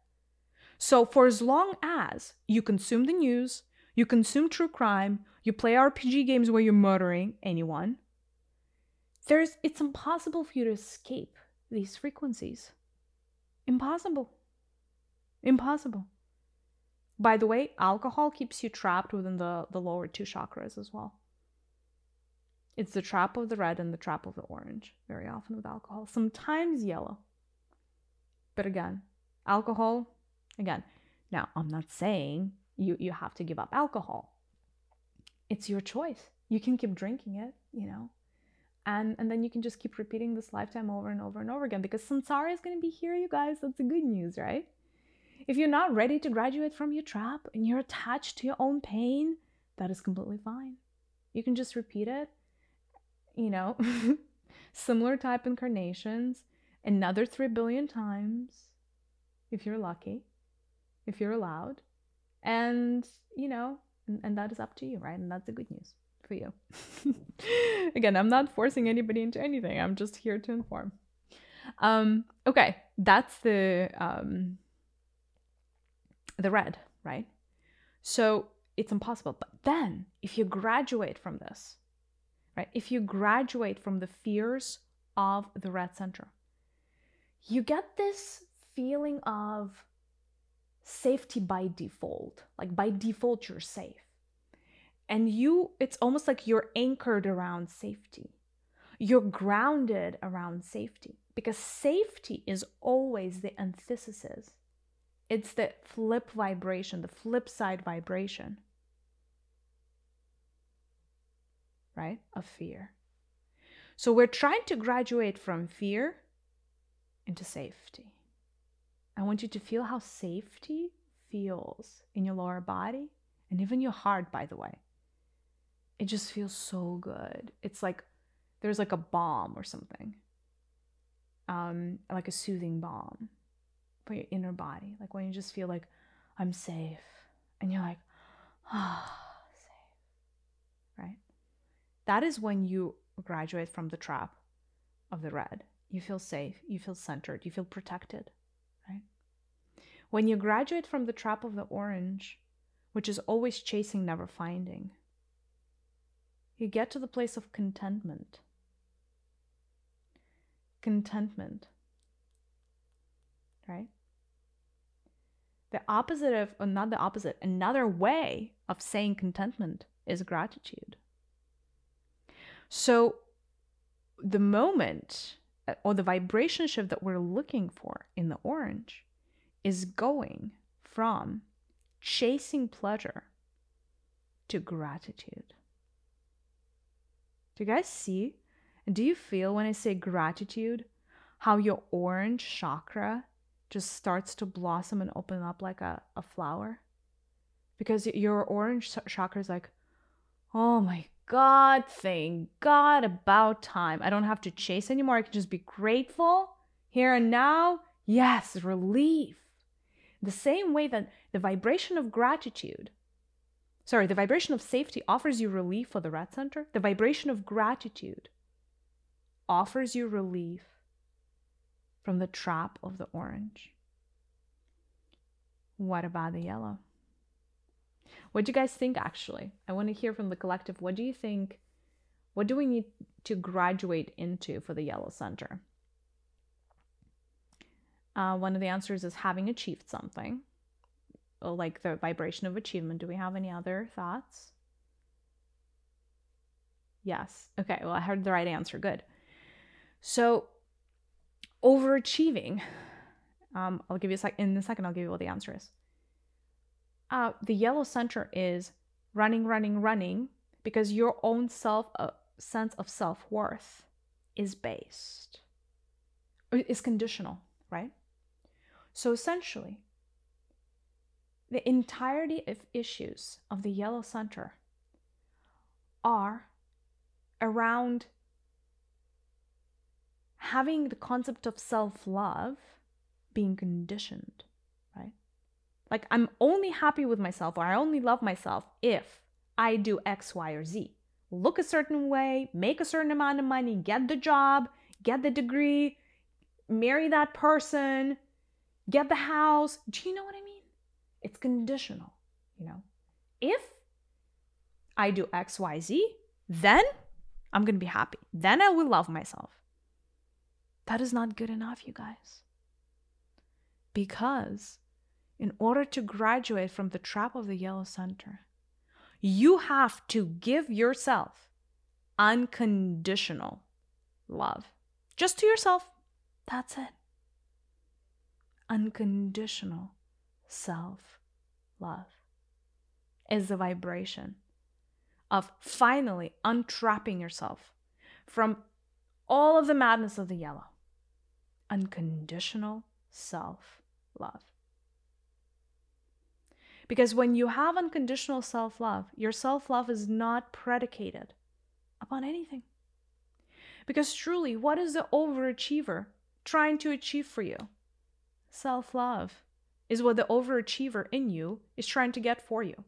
Speaker 1: So, for as long as you consume the news, you consume true crime, you play RPG games where you're murdering anyone, there's it's impossible for you to escape these frequencies. Impossible. Impossible. By the way, alcohol keeps you trapped within the, the lower two chakras as well. It's the trap of the red and the trap of the orange, very often with alcohol, sometimes yellow. But again, alcohol, again, now I'm not saying you, you have to give up alcohol. It's your choice. You can keep drinking it, you know, and, and then you can just keep repeating this lifetime over and over and over again because samsara is going to be here, you guys. That's the good news, right? If you're not ready to graduate from your trap and you're attached to your own pain, that is completely fine. You can just repeat it, you know, similar type incarnations another 3 billion times if you're lucky, if you're allowed. And, you know, and, and that is up to you, right? And that's the good news for you. Again, I'm not forcing anybody into anything. I'm just here to inform. Um, okay, that's the um, the red, right? So it's impossible. But then, if you graduate from this, right, if you graduate from the fears of the red center, you get this feeling of safety by default. Like by default, you're safe. And you, it's almost like you're anchored around safety. You're grounded around safety because safety is always the antithesis it's the flip vibration, the flip side vibration, right? Of fear. So we're trying to graduate from fear into safety. I want you to feel how safety feels in your lower body and even your heart, by the way. It just feels so good. It's like there's like a balm or something, um, like a soothing balm for your inner body. Like when you just feel like, I'm safe. And you're like, ah, oh? That is when you graduate from the trap of the red. You feel safe, you feel centered, you feel protected. Right? When you graduate from the trap of the orange, which is always chasing, never finding. You get to the place of contentment. Contentment. Right? The opposite of, or not the opposite, another way of saying contentment is gratitude. So the moment uh, or the vibration shift that we're looking for in the orange is going from chasing pleasure to gratitude. Do you guys see? And do you feel when I say gratitude how your orange chakra just starts to blossom and open up like a, a flower? Because your orange chakra is like, oh my God, thank God, about time. I don't have to chase anymore. I can just be grateful here and now. Yes, relief. The same way that the vibration of gratitude, sorry, the vibration of safety offers you relief for the red center, the vibration of gratitude offers you relief from the trap of the orange. What about the yellow? What do you guys think actually? I want to hear from the collective. What do you think? What do we need to graduate into for the yellow center? Uh, one of the answers is having achieved something, like the vibration of achievement. Do we have any other thoughts? Yes. Okay. Well, I heard the right answer. Good. So, overachieving. Um, I'll give you a sec. In a second, I'll give you what the answer is uh, the yellow center is running, running, running because your own self uh, sense of self worth is based, is conditional, right? So essentially, the entirety of issues of the yellow center are around having the concept of self love being conditioned like, I'm only happy with myself or I only love myself if I do X, Y, or Z. Look a certain way, make a certain amount of money, get the job, get the degree, marry that person, get the house. Do you know what I mean? It's conditional, you know? If I do X, Y, Z, then I'm going to be happy. Then I will love myself. That is not good enough, you guys. Because in order to graduate from the trap of the yellow center, you have to give yourself unconditional love. Just to yourself. That's it. Unconditional self love is the vibration of finally untrapping yourself from all of the madness of the yellow. Unconditional self love. Because when you have unconditional self love, your self love is not predicated upon anything. Because truly, what is the overachiever trying to achieve for you? Self love is what the overachiever in you is trying to get for you.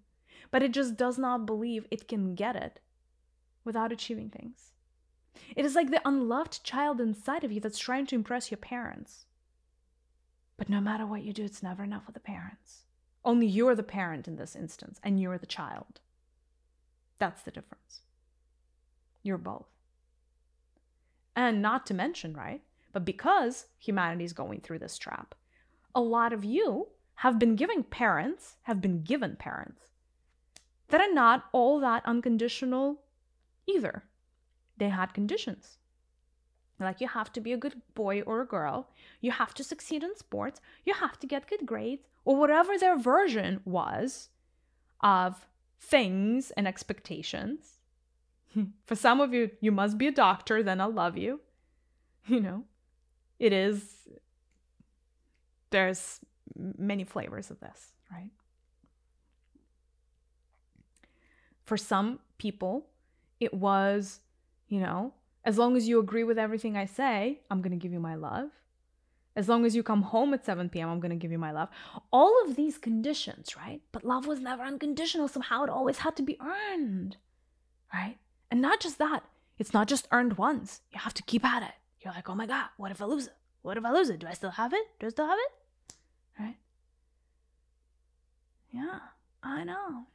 Speaker 1: But it just does not believe it can get it without achieving things. It is like the unloved child inside of you that's trying to impress your parents. But no matter what you do, it's never enough for the parents. Only you're the parent in this instance, and you're the child. That's the difference. You're both. And not to mention, right? But because humanity is going through this trap, a lot of you have been giving parents, have been given parents that are not all that unconditional either. They had conditions. Like you have to be a good boy or a girl, you have to succeed in sports, you have to get good grades, or whatever their version was of things and expectations. For some of you, you must be a doctor, then I'll love you. You know, it is, there's many flavors of this, right? For some people, it was, you know, as long as you agree with everything I say, I'm going to give you my love. As long as you come home at 7 p.m., I'm going to give you my love. All of these conditions, right? But love was never unconditional. Somehow it always had to be earned, right? And not just that, it's not just earned once. You have to keep at it. You're like, oh my God, what if I lose it? What if I lose it? Do I still have it? Do I still have it? Right? Yeah. I know.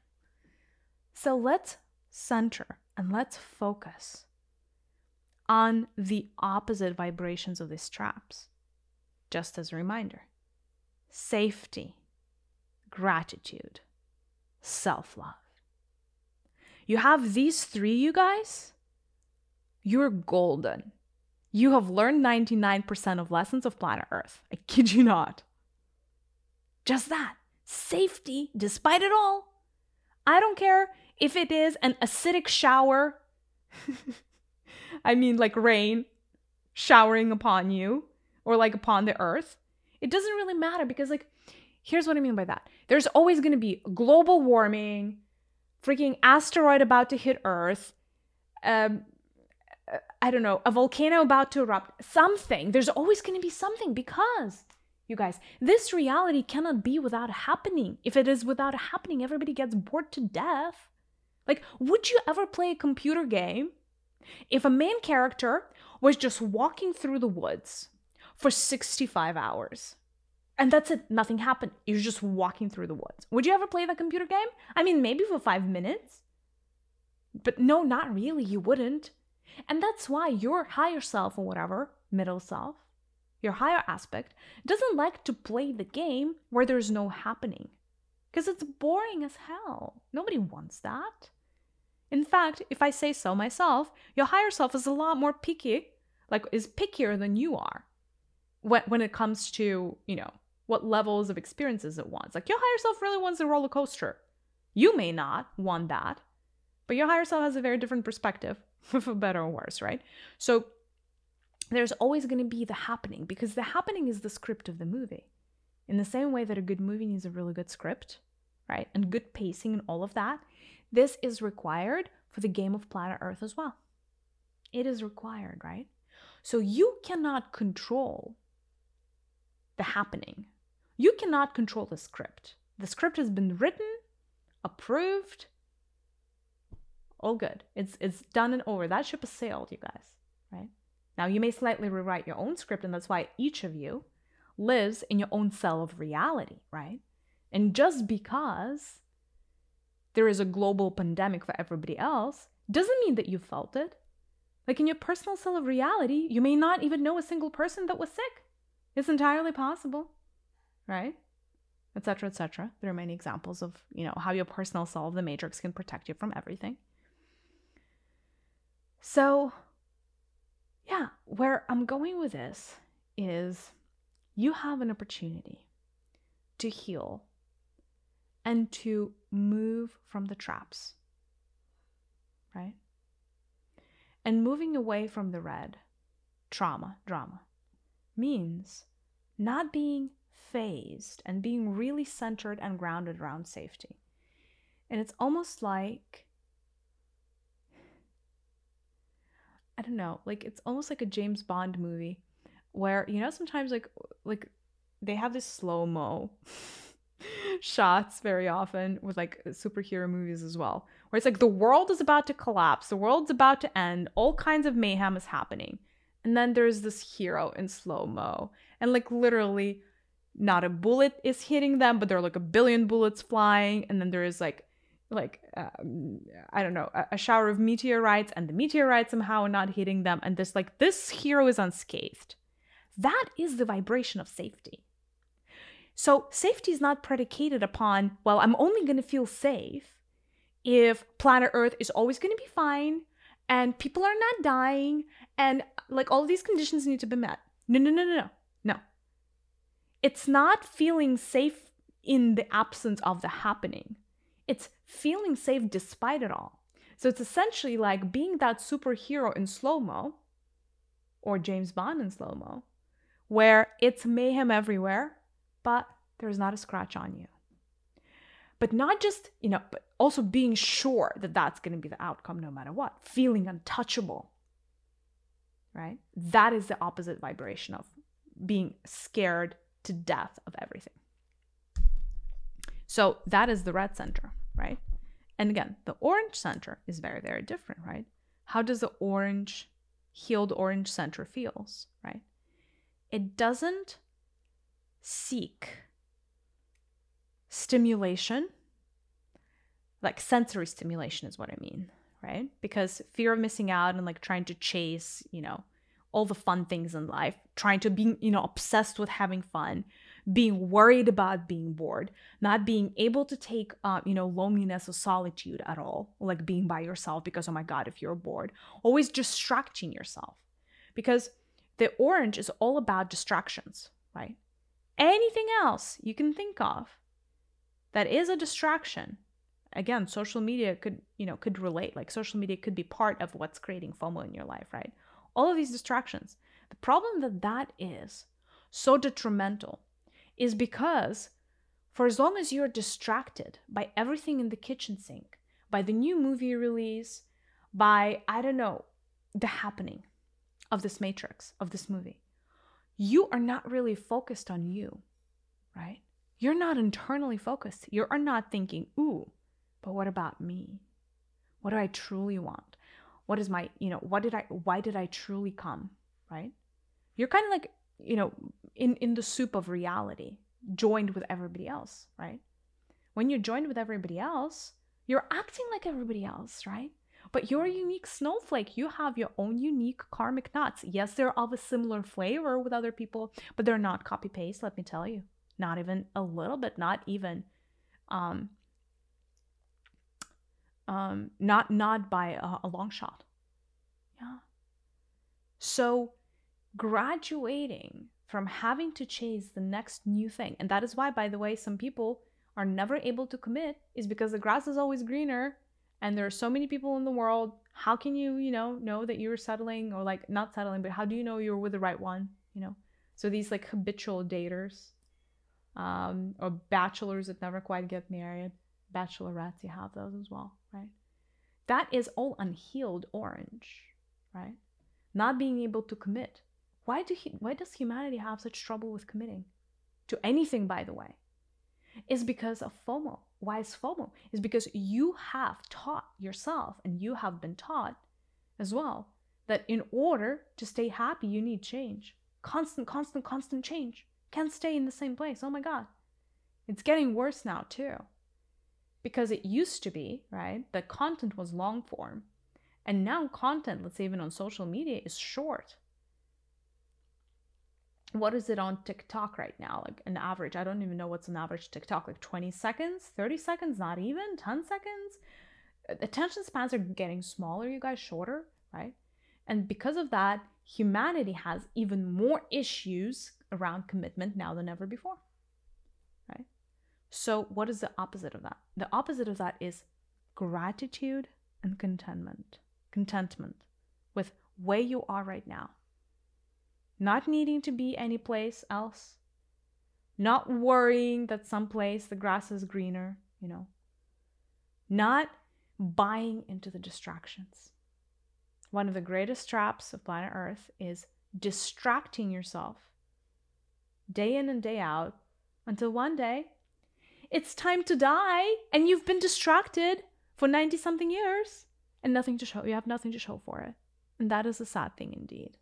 Speaker 1: So let's center and let's focus on the opposite vibrations of these traps. Just as a reminder safety, gratitude, self love. You have these three, you guys, you're golden. You have learned 99% of lessons of planet Earth. I kid you not. Just that. Safety, despite it all. I don't care if it is an acidic shower. I mean, like rain showering upon you or like upon the earth. It doesn't really matter because, like, here's what I mean by that there's always going to be global warming, freaking asteroid about to hit Earth, um, I don't know, a volcano about to erupt, something. There's always going to be something because, you guys, this reality cannot be without happening. If it is without happening, everybody gets bored to death. Like, would you ever play a computer game if a main character was just walking through the woods for 65 hours? And that's it, nothing happened. You're just walking through the woods. Would you ever play that computer game? I mean, maybe for five minutes. But no, not really, you wouldn't. And that's why your higher self or whatever, middle self, your higher aspect, doesn't like to play the game where there's no happening. Because it's boring as hell. Nobody wants that. In fact, if I say so myself, your higher self is a lot more picky, like is pickier than you are when, when it comes to, you know, what levels of experiences it wants. Like your higher self really wants a roller coaster. You may not want that, but your higher self has a very different perspective, for better or worse, right? So there's always going to be the happening because the happening is the script of the movie. In the same way that a good movie needs a really good script, right? And good pacing and all of that, this is required for the game of planet Earth as well. It is required, right? So you cannot control the happening you cannot control the script. The script has been written, approved, all good. It's it's done and over. That ship has sailed, you guys, right? Now you may slightly rewrite your own script, and that's why each of you lives in your own cell of reality, right? And just because there is a global pandemic for everybody else doesn't mean that you felt it. Like in your personal cell of reality, you may not even know a single person that was sick. It's entirely possible right? Etc. Etc. There are many examples of, you know, how your personal soul of the matrix can protect you from everything. So, yeah, where I'm going with this is you have an opportunity to heal and to move from the traps, right? And moving away from the red, trauma, drama, means not being fazed and being really centered and grounded around safety. And it's almost like, I don't know, like it's almost like a James Bond movie where, you know, sometimes like, like they have this slow mo shots very often with like superhero movies as well, where it's like the world is about to collapse, the world's about to end, all kinds of mayhem is happening. And then there's this hero in slow mo. And like literally not a bullet is hitting them, but there are like a billion bullets flying, and then there is like like um, I don't know a, a, shower of meteorites, and the meteorites somehow are not hitting them, and this like this hero is unscathed. That is the vibration of safety. So safety is not predicated upon well, I'm only going to feel safe if planet Earth is always going to be fine and people are not dying and like all these conditions need to be met. No, no, no, no, no. No it's not feeling safe in the absence of the happening. It's feeling safe despite it all. So it's essentially like being that superhero in slow mo or James Bond in slow mo, where it's mayhem everywhere, but there's not a scratch on you. But not just, you know, but also being sure that that's going to be the outcome no matter what, feeling untouchable, right? That is the opposite vibration of being scared to death of everything. So that is the red center, right? And again, the orange center is very, very different, right? How does the orange, healed orange center feels, right? It doesn't seek stimulation like sensory stimulation is what I mean, right? Because fear of missing out and like trying to chase, you know, all the fun things in life, trying to be, you know, obsessed with having fun, being worried about being bored, not being able to take, uh, you know, loneliness or solitude at all, like being by yourself because, oh my God, if you're bored, always distracting yourself. Because the orange is all about distractions, right? Anything else you can think of that is a distraction. Again, social media could, you know, could relate. Like social media could be part of what's creating FOMO in your life, right? All of these distractions. The problem that that is so detrimental is because for as long as you're distracted by everything in the kitchen sink, by the new movie release, by, I don't know, the happening of this matrix, of this movie, you are not really focused on you, right? You're not internally focused. You are not thinking, ooh, but what about me? What do I truly want? What is my, you know, what did I, why did I truly come, right? You're kind of like, you know, in, in the soup of reality, joined with everybody else, right? When you're joined with everybody else, you're acting like everybody else, right? But you're a unique snowflake. You have your own unique karmic knots. Yes, they're of a similar flavor with other people, but they're not copy paste, let me tell you. Not even a little bit, not even um um not not by a, a long shot. Yeah. So graduating from having to chase the next new thing. And that is why, by the way, some people are never able to commit, is because the grass is always greener and there are so many people in the world. How can you, you know, know that you're settling or like not settling, but how do you know you're with the right one, you know? So these like habitual daters um, or bachelors that never quite get married, bachelorettes, you have those as well, right? That is all unhealed orange, right? Not being able to commit why do he, why does humanity have such trouble with committing to anything by the way? Is because of FOMO. Why is FOMO? Is because you have taught yourself and you have been taught as well that in order to stay happy you need change. Constant constant constant change. Can't stay in the same place. Oh my god. It's getting worse now too. Because it used to be, right, that content was long form. And now content, let's say even on social media, is short what is it on TikTok right now? Like an average, I don't even know what's an average TikTok, like 20 seconds, 30 seconds, not even 10 seconds. Attention spans are getting smaller, you guys, shorter, right? And because of that, humanity has even more issues around commitment now than ever before, right? So, what is the opposite of that? The opposite of that is gratitude and contentment. Contentment with where you are right now not needing to be anyplace else, not worrying that someplace the grass is greener, you know, not buying into the distractions. One of the greatest traps of planet Earth is distracting yourself day in and day out until one day it's time to die and you've been distracted for 90 something years and nothing to show. You have nothing to show for it. And that is a sad thing indeed.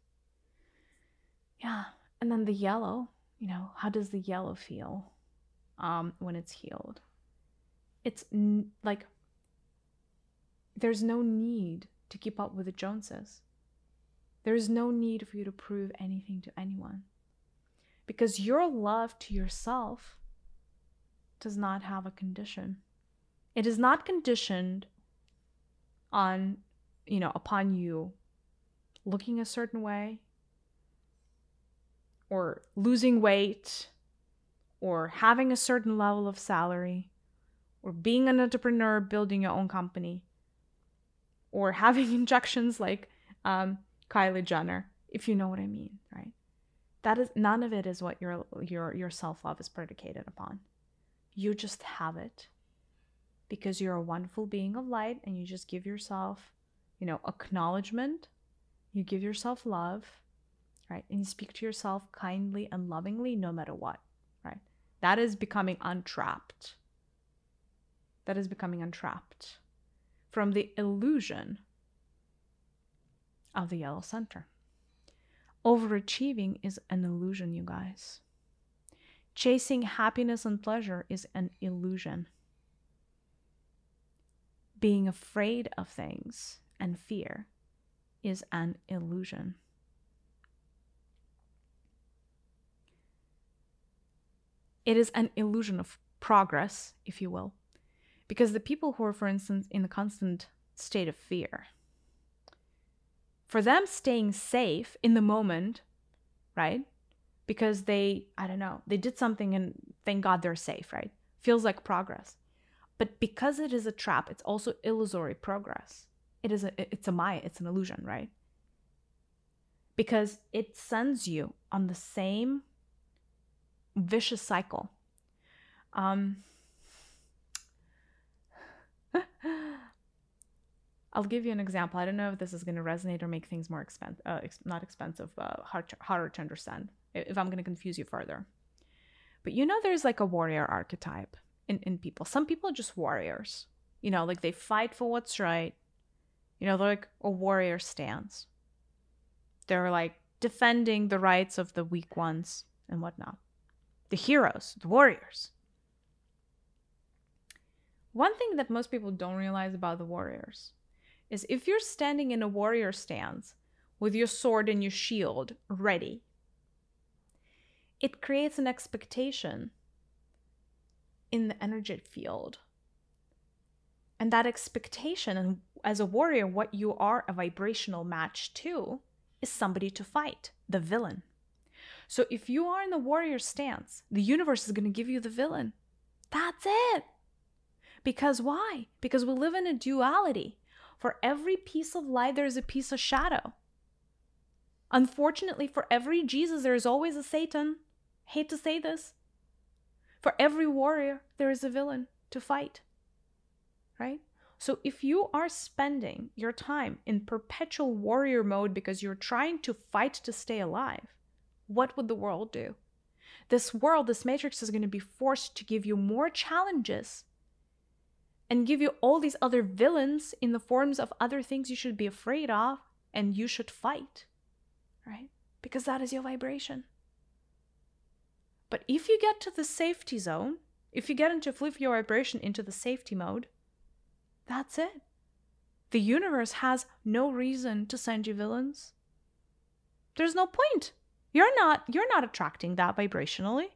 Speaker 1: Yeah. And then the yellow, you know, how does the yellow feel um, when it's healed? It's n- like there's no need to keep up with the Joneses. There's no need for you to prove anything to anyone. Because your love to yourself does not have a condition. It is not conditioned on, you know, upon you looking a certain way, or losing weight or having a certain level of salary or being an entrepreneur building your own company or having injections like um, Kylie Jenner, if you know what I mean, right? That is none of it is what your your your self-love is predicated upon. You just have it because you're a wonderful being of light and you just give yourself, you know, acknowledgement, you give yourself love, right? And you speak to yourself kindly and lovingly no matter what, right? That is becoming untrapped. That is becoming untrapped from the illusion of the yellow center. Overachieving is an illusion, you guys. Chasing happiness and pleasure is an illusion. being afraid of things and fear is an illusion. It is an illusion of progress, if you will, because the people who are, for instance, in a constant state of fear, for them staying safe in the moment, right? Because they, I don't know, they did something and thank God they're safe, right? Feels like progress. But because it is a trap, it's also illusory progress. It is a it's a maya, it's an illusion, right? Because it sends you on the same vicious cycle. Um I'll give you an example. I don't know if this is going to resonate or make things more expensive, uh, ex- not expensive, uh, hard to, harder to understand, if I'm going to confuse you further. But you know, there's like a warrior archetype in, in people. Some people are just warriors, you know, like they fight for what's right. You know, they're like a warrior stance. They're like defending the rights of the weak ones and whatnot. The heroes, the warriors. One thing that most people don't realize about the warriors is if you're standing in a warrior stance with your sword and your shield ready, it creates an expectation in the energy field. And that expectation, and as a warrior, what you are a vibrational match to is somebody to fight, the villain. So if you are in the warrior stance, the universe is going to give you the villain. That's it. Because why? Because we live in a duality. For every piece of light, there's a piece of shadow. Unfortunately, for every Jesus, there is always a Satan. Hate to say this. For every warrior, there is a villain to fight. Right? So if you are spending your time in perpetual warrior mode because you're trying to fight to stay alive, what would the world do? This world, this matrix is going to be forced to give you more challenges and give you all these other villains in the forms of other things you should be afraid of and you should fight, right? Because that is your vibration. But if you get to the safety zone, if you get into flip your vibration into the safety mode, that's it. The universe has no reason to send you villains. There's no point. You're not you're not attracting that vibrationally.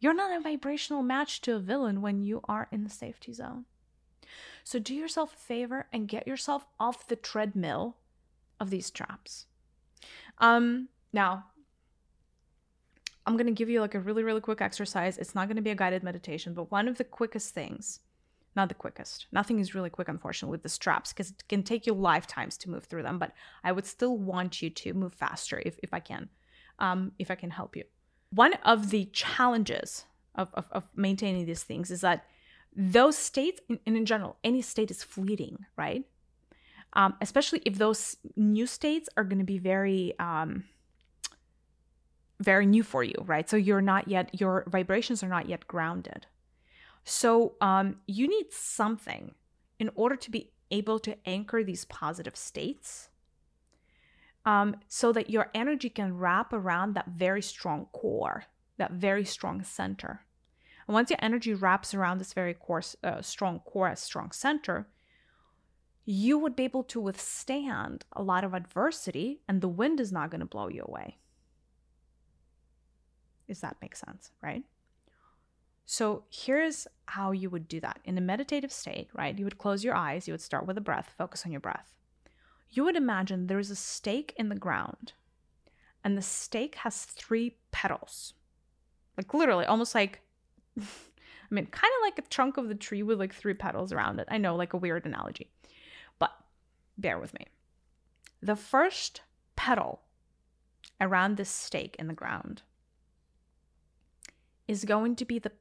Speaker 1: You're not a vibrational match to a villain when you are in the safety zone. So do yourself a favor and get yourself off the treadmill of these traps. Um, now, I'm going to give you like a really, really quick exercise. It's not going to be a guided meditation, but one of the quickest things, not the quickest, nothing is really quick, unfortunately, with the straps because it can take you lifetimes to move through them, but I would still want you to move faster if, if I can, um, if I can help you. One of the challenges of, of, of maintaining these things is that those states, and in general, any state is fleeting, right? Um, especially if those new states are going to be very, um, very new for you, right? So you're not yet, your vibrations are not yet grounded. So um, you need something in order to be able to anchor these positive states um, so that your energy can wrap around that very strong core, that very strong center. And once your energy wraps around this very core, uh, strong core, strong center, you would be able to withstand a lot of adversity and the wind is not going to blow you away. Does that make sense, right? So here's how you would do that. In a meditative state, right? You would close your eyes, you would start with a breath, focus on your breath. You would imagine there's a stake in the ground, and the stake has three petals. Like literally, almost like I mean, kind of like a trunk of the tree with like three petals around it. I know, like a weird analogy, but bear with me. The first petal around this stake in the ground is going to be the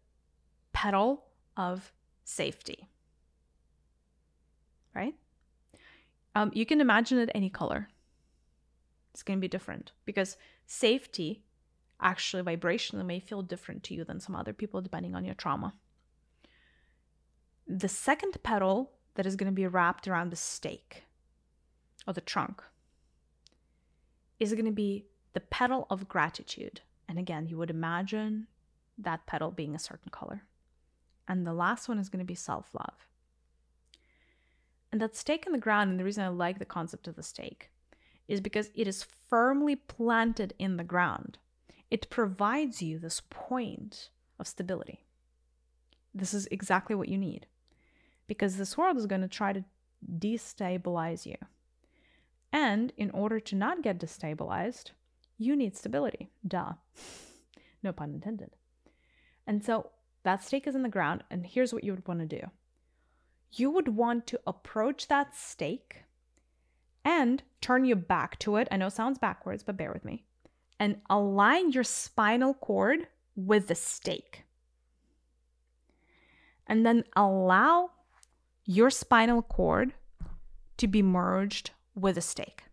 Speaker 1: petal of safety. Right? Um, you can imagine it any color. It's going to be different because safety actually vibrationally may feel different to you than some other people depending on your trauma. The second petal that is going to be wrapped around the stake or the trunk is going to be the petal of gratitude. And again, you would imagine that petal being a certain color. And the last one is going to be self love. And that stake in the ground, and the reason I like the concept of the stake, is because it is firmly planted in the ground. It provides you this point of stability. This is exactly what you need because this world is going to try to destabilize you. And in order to not get destabilized, you need stability. Duh. no pun intended. And so that stake is in the ground, and here's what you would want to do you would want to approach that stake and turn your back to it. I know it sounds backwards, but bear with me. And align your spinal cord with the stake. And then allow your spinal cord to be merged with a stake.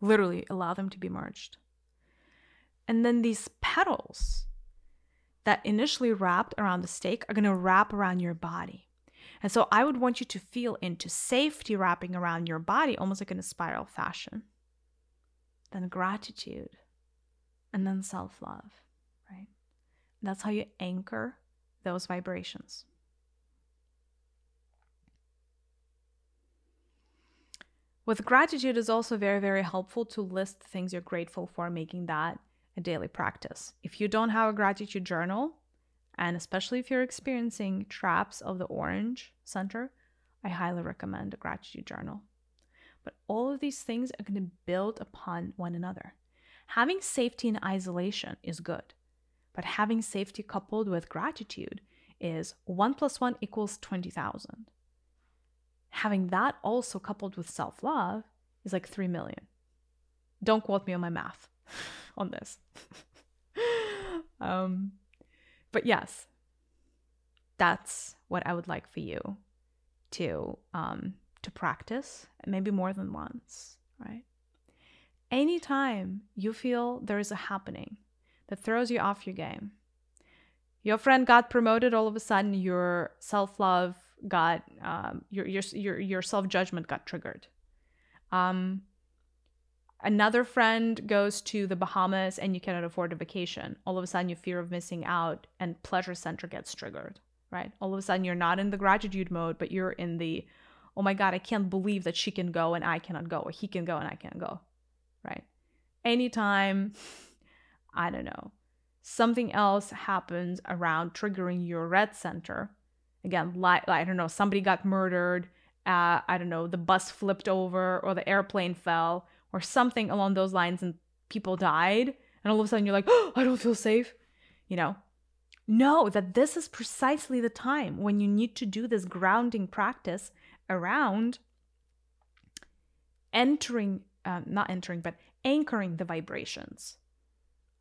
Speaker 1: Literally, allow them to be merged. And then these petals that initially wrapped around the stake are going to wrap around your body. And so I would want you to feel into safety wrapping around your body, almost like in a spiral fashion. Then gratitude, and then self love, right? That's how you anchor those vibrations. With gratitude is also very, very helpful to list things you're grateful for, making that a daily practice. If you don't have a gratitude journal, and especially if you're experiencing traps of the orange center, I highly recommend a gratitude journal. But all of these things are going to build upon one another. Having safety and isolation is good, but having safety coupled with gratitude is 1 plus 1 equals 20,000. Having that also coupled with self love is like 3 million. Don't quote me on my math. on this. um, but yes, that's what I would like for you to um, to practice, maybe more than once, right? Anytime you feel there is a happening that throws you off your game, your friend got promoted, all of a sudden your self love got um, your your your your self judgment got triggered. Um, another friend goes to the Bahamas and you cannot afford a vacation. All of a sudden, your fear of missing out and pleasure center gets triggered, right? All of a sudden, you're not in the gratitude mode, but you're in the, oh my God, I can't believe that she can go and I cannot go, or he can go and I can't go, right? Anytime, I don't know, something else happens around triggering your red center. Again, like, I don't know, somebody got murdered. Uh, I don't know, the bus flipped over or the airplane fell or something along those lines and people died and all of a sudden you're like oh, i don't feel safe you know? Know that this is precisely the time when you need to do this grounding practice around entering um, not entering but anchoring the vibrations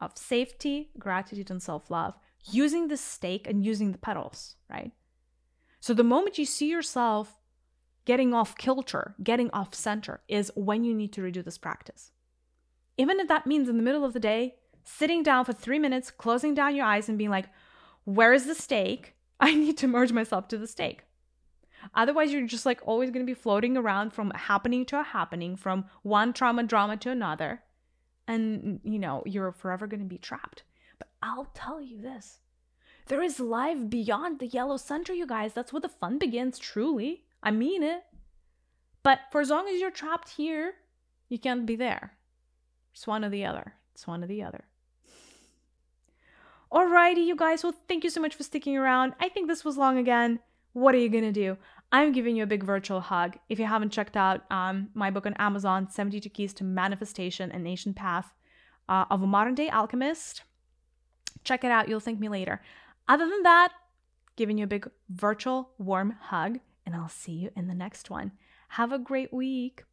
Speaker 1: of safety gratitude and self-love using the stake and using the petals right? So the moment you see yourself getting off kilter, getting off center is when you need to redo this practice. Even if that means in the middle of the day, sitting down for three minutes, closing down your eyes, and being like, where is the stake? I need to merge myself to the stake. Otherwise, you're just like always going to be floating around from happening to a happening, from one trauma drama to another. And, you know, you're forever going to be trapped. But I'll tell you this there is life beyond the yellow center, you guys. That's where the fun begins, truly. I mean it. But for as long as you're trapped here, you can't be there. It's one or the other. It's one or the other. Alrighty, you guys. Well, thank you so much for sticking around. I think this was long again. What are you gonna do? I'm giving you a big virtual hug. If you haven't checked out um, my book on Amazon, 72 Keys to Manifestation and Nation Path uh, of a Modern Day Alchemist, check it out. You'll thank me later. Other than that, giving you a big virtual warm hug and I'll see you in the next one. Have a great week.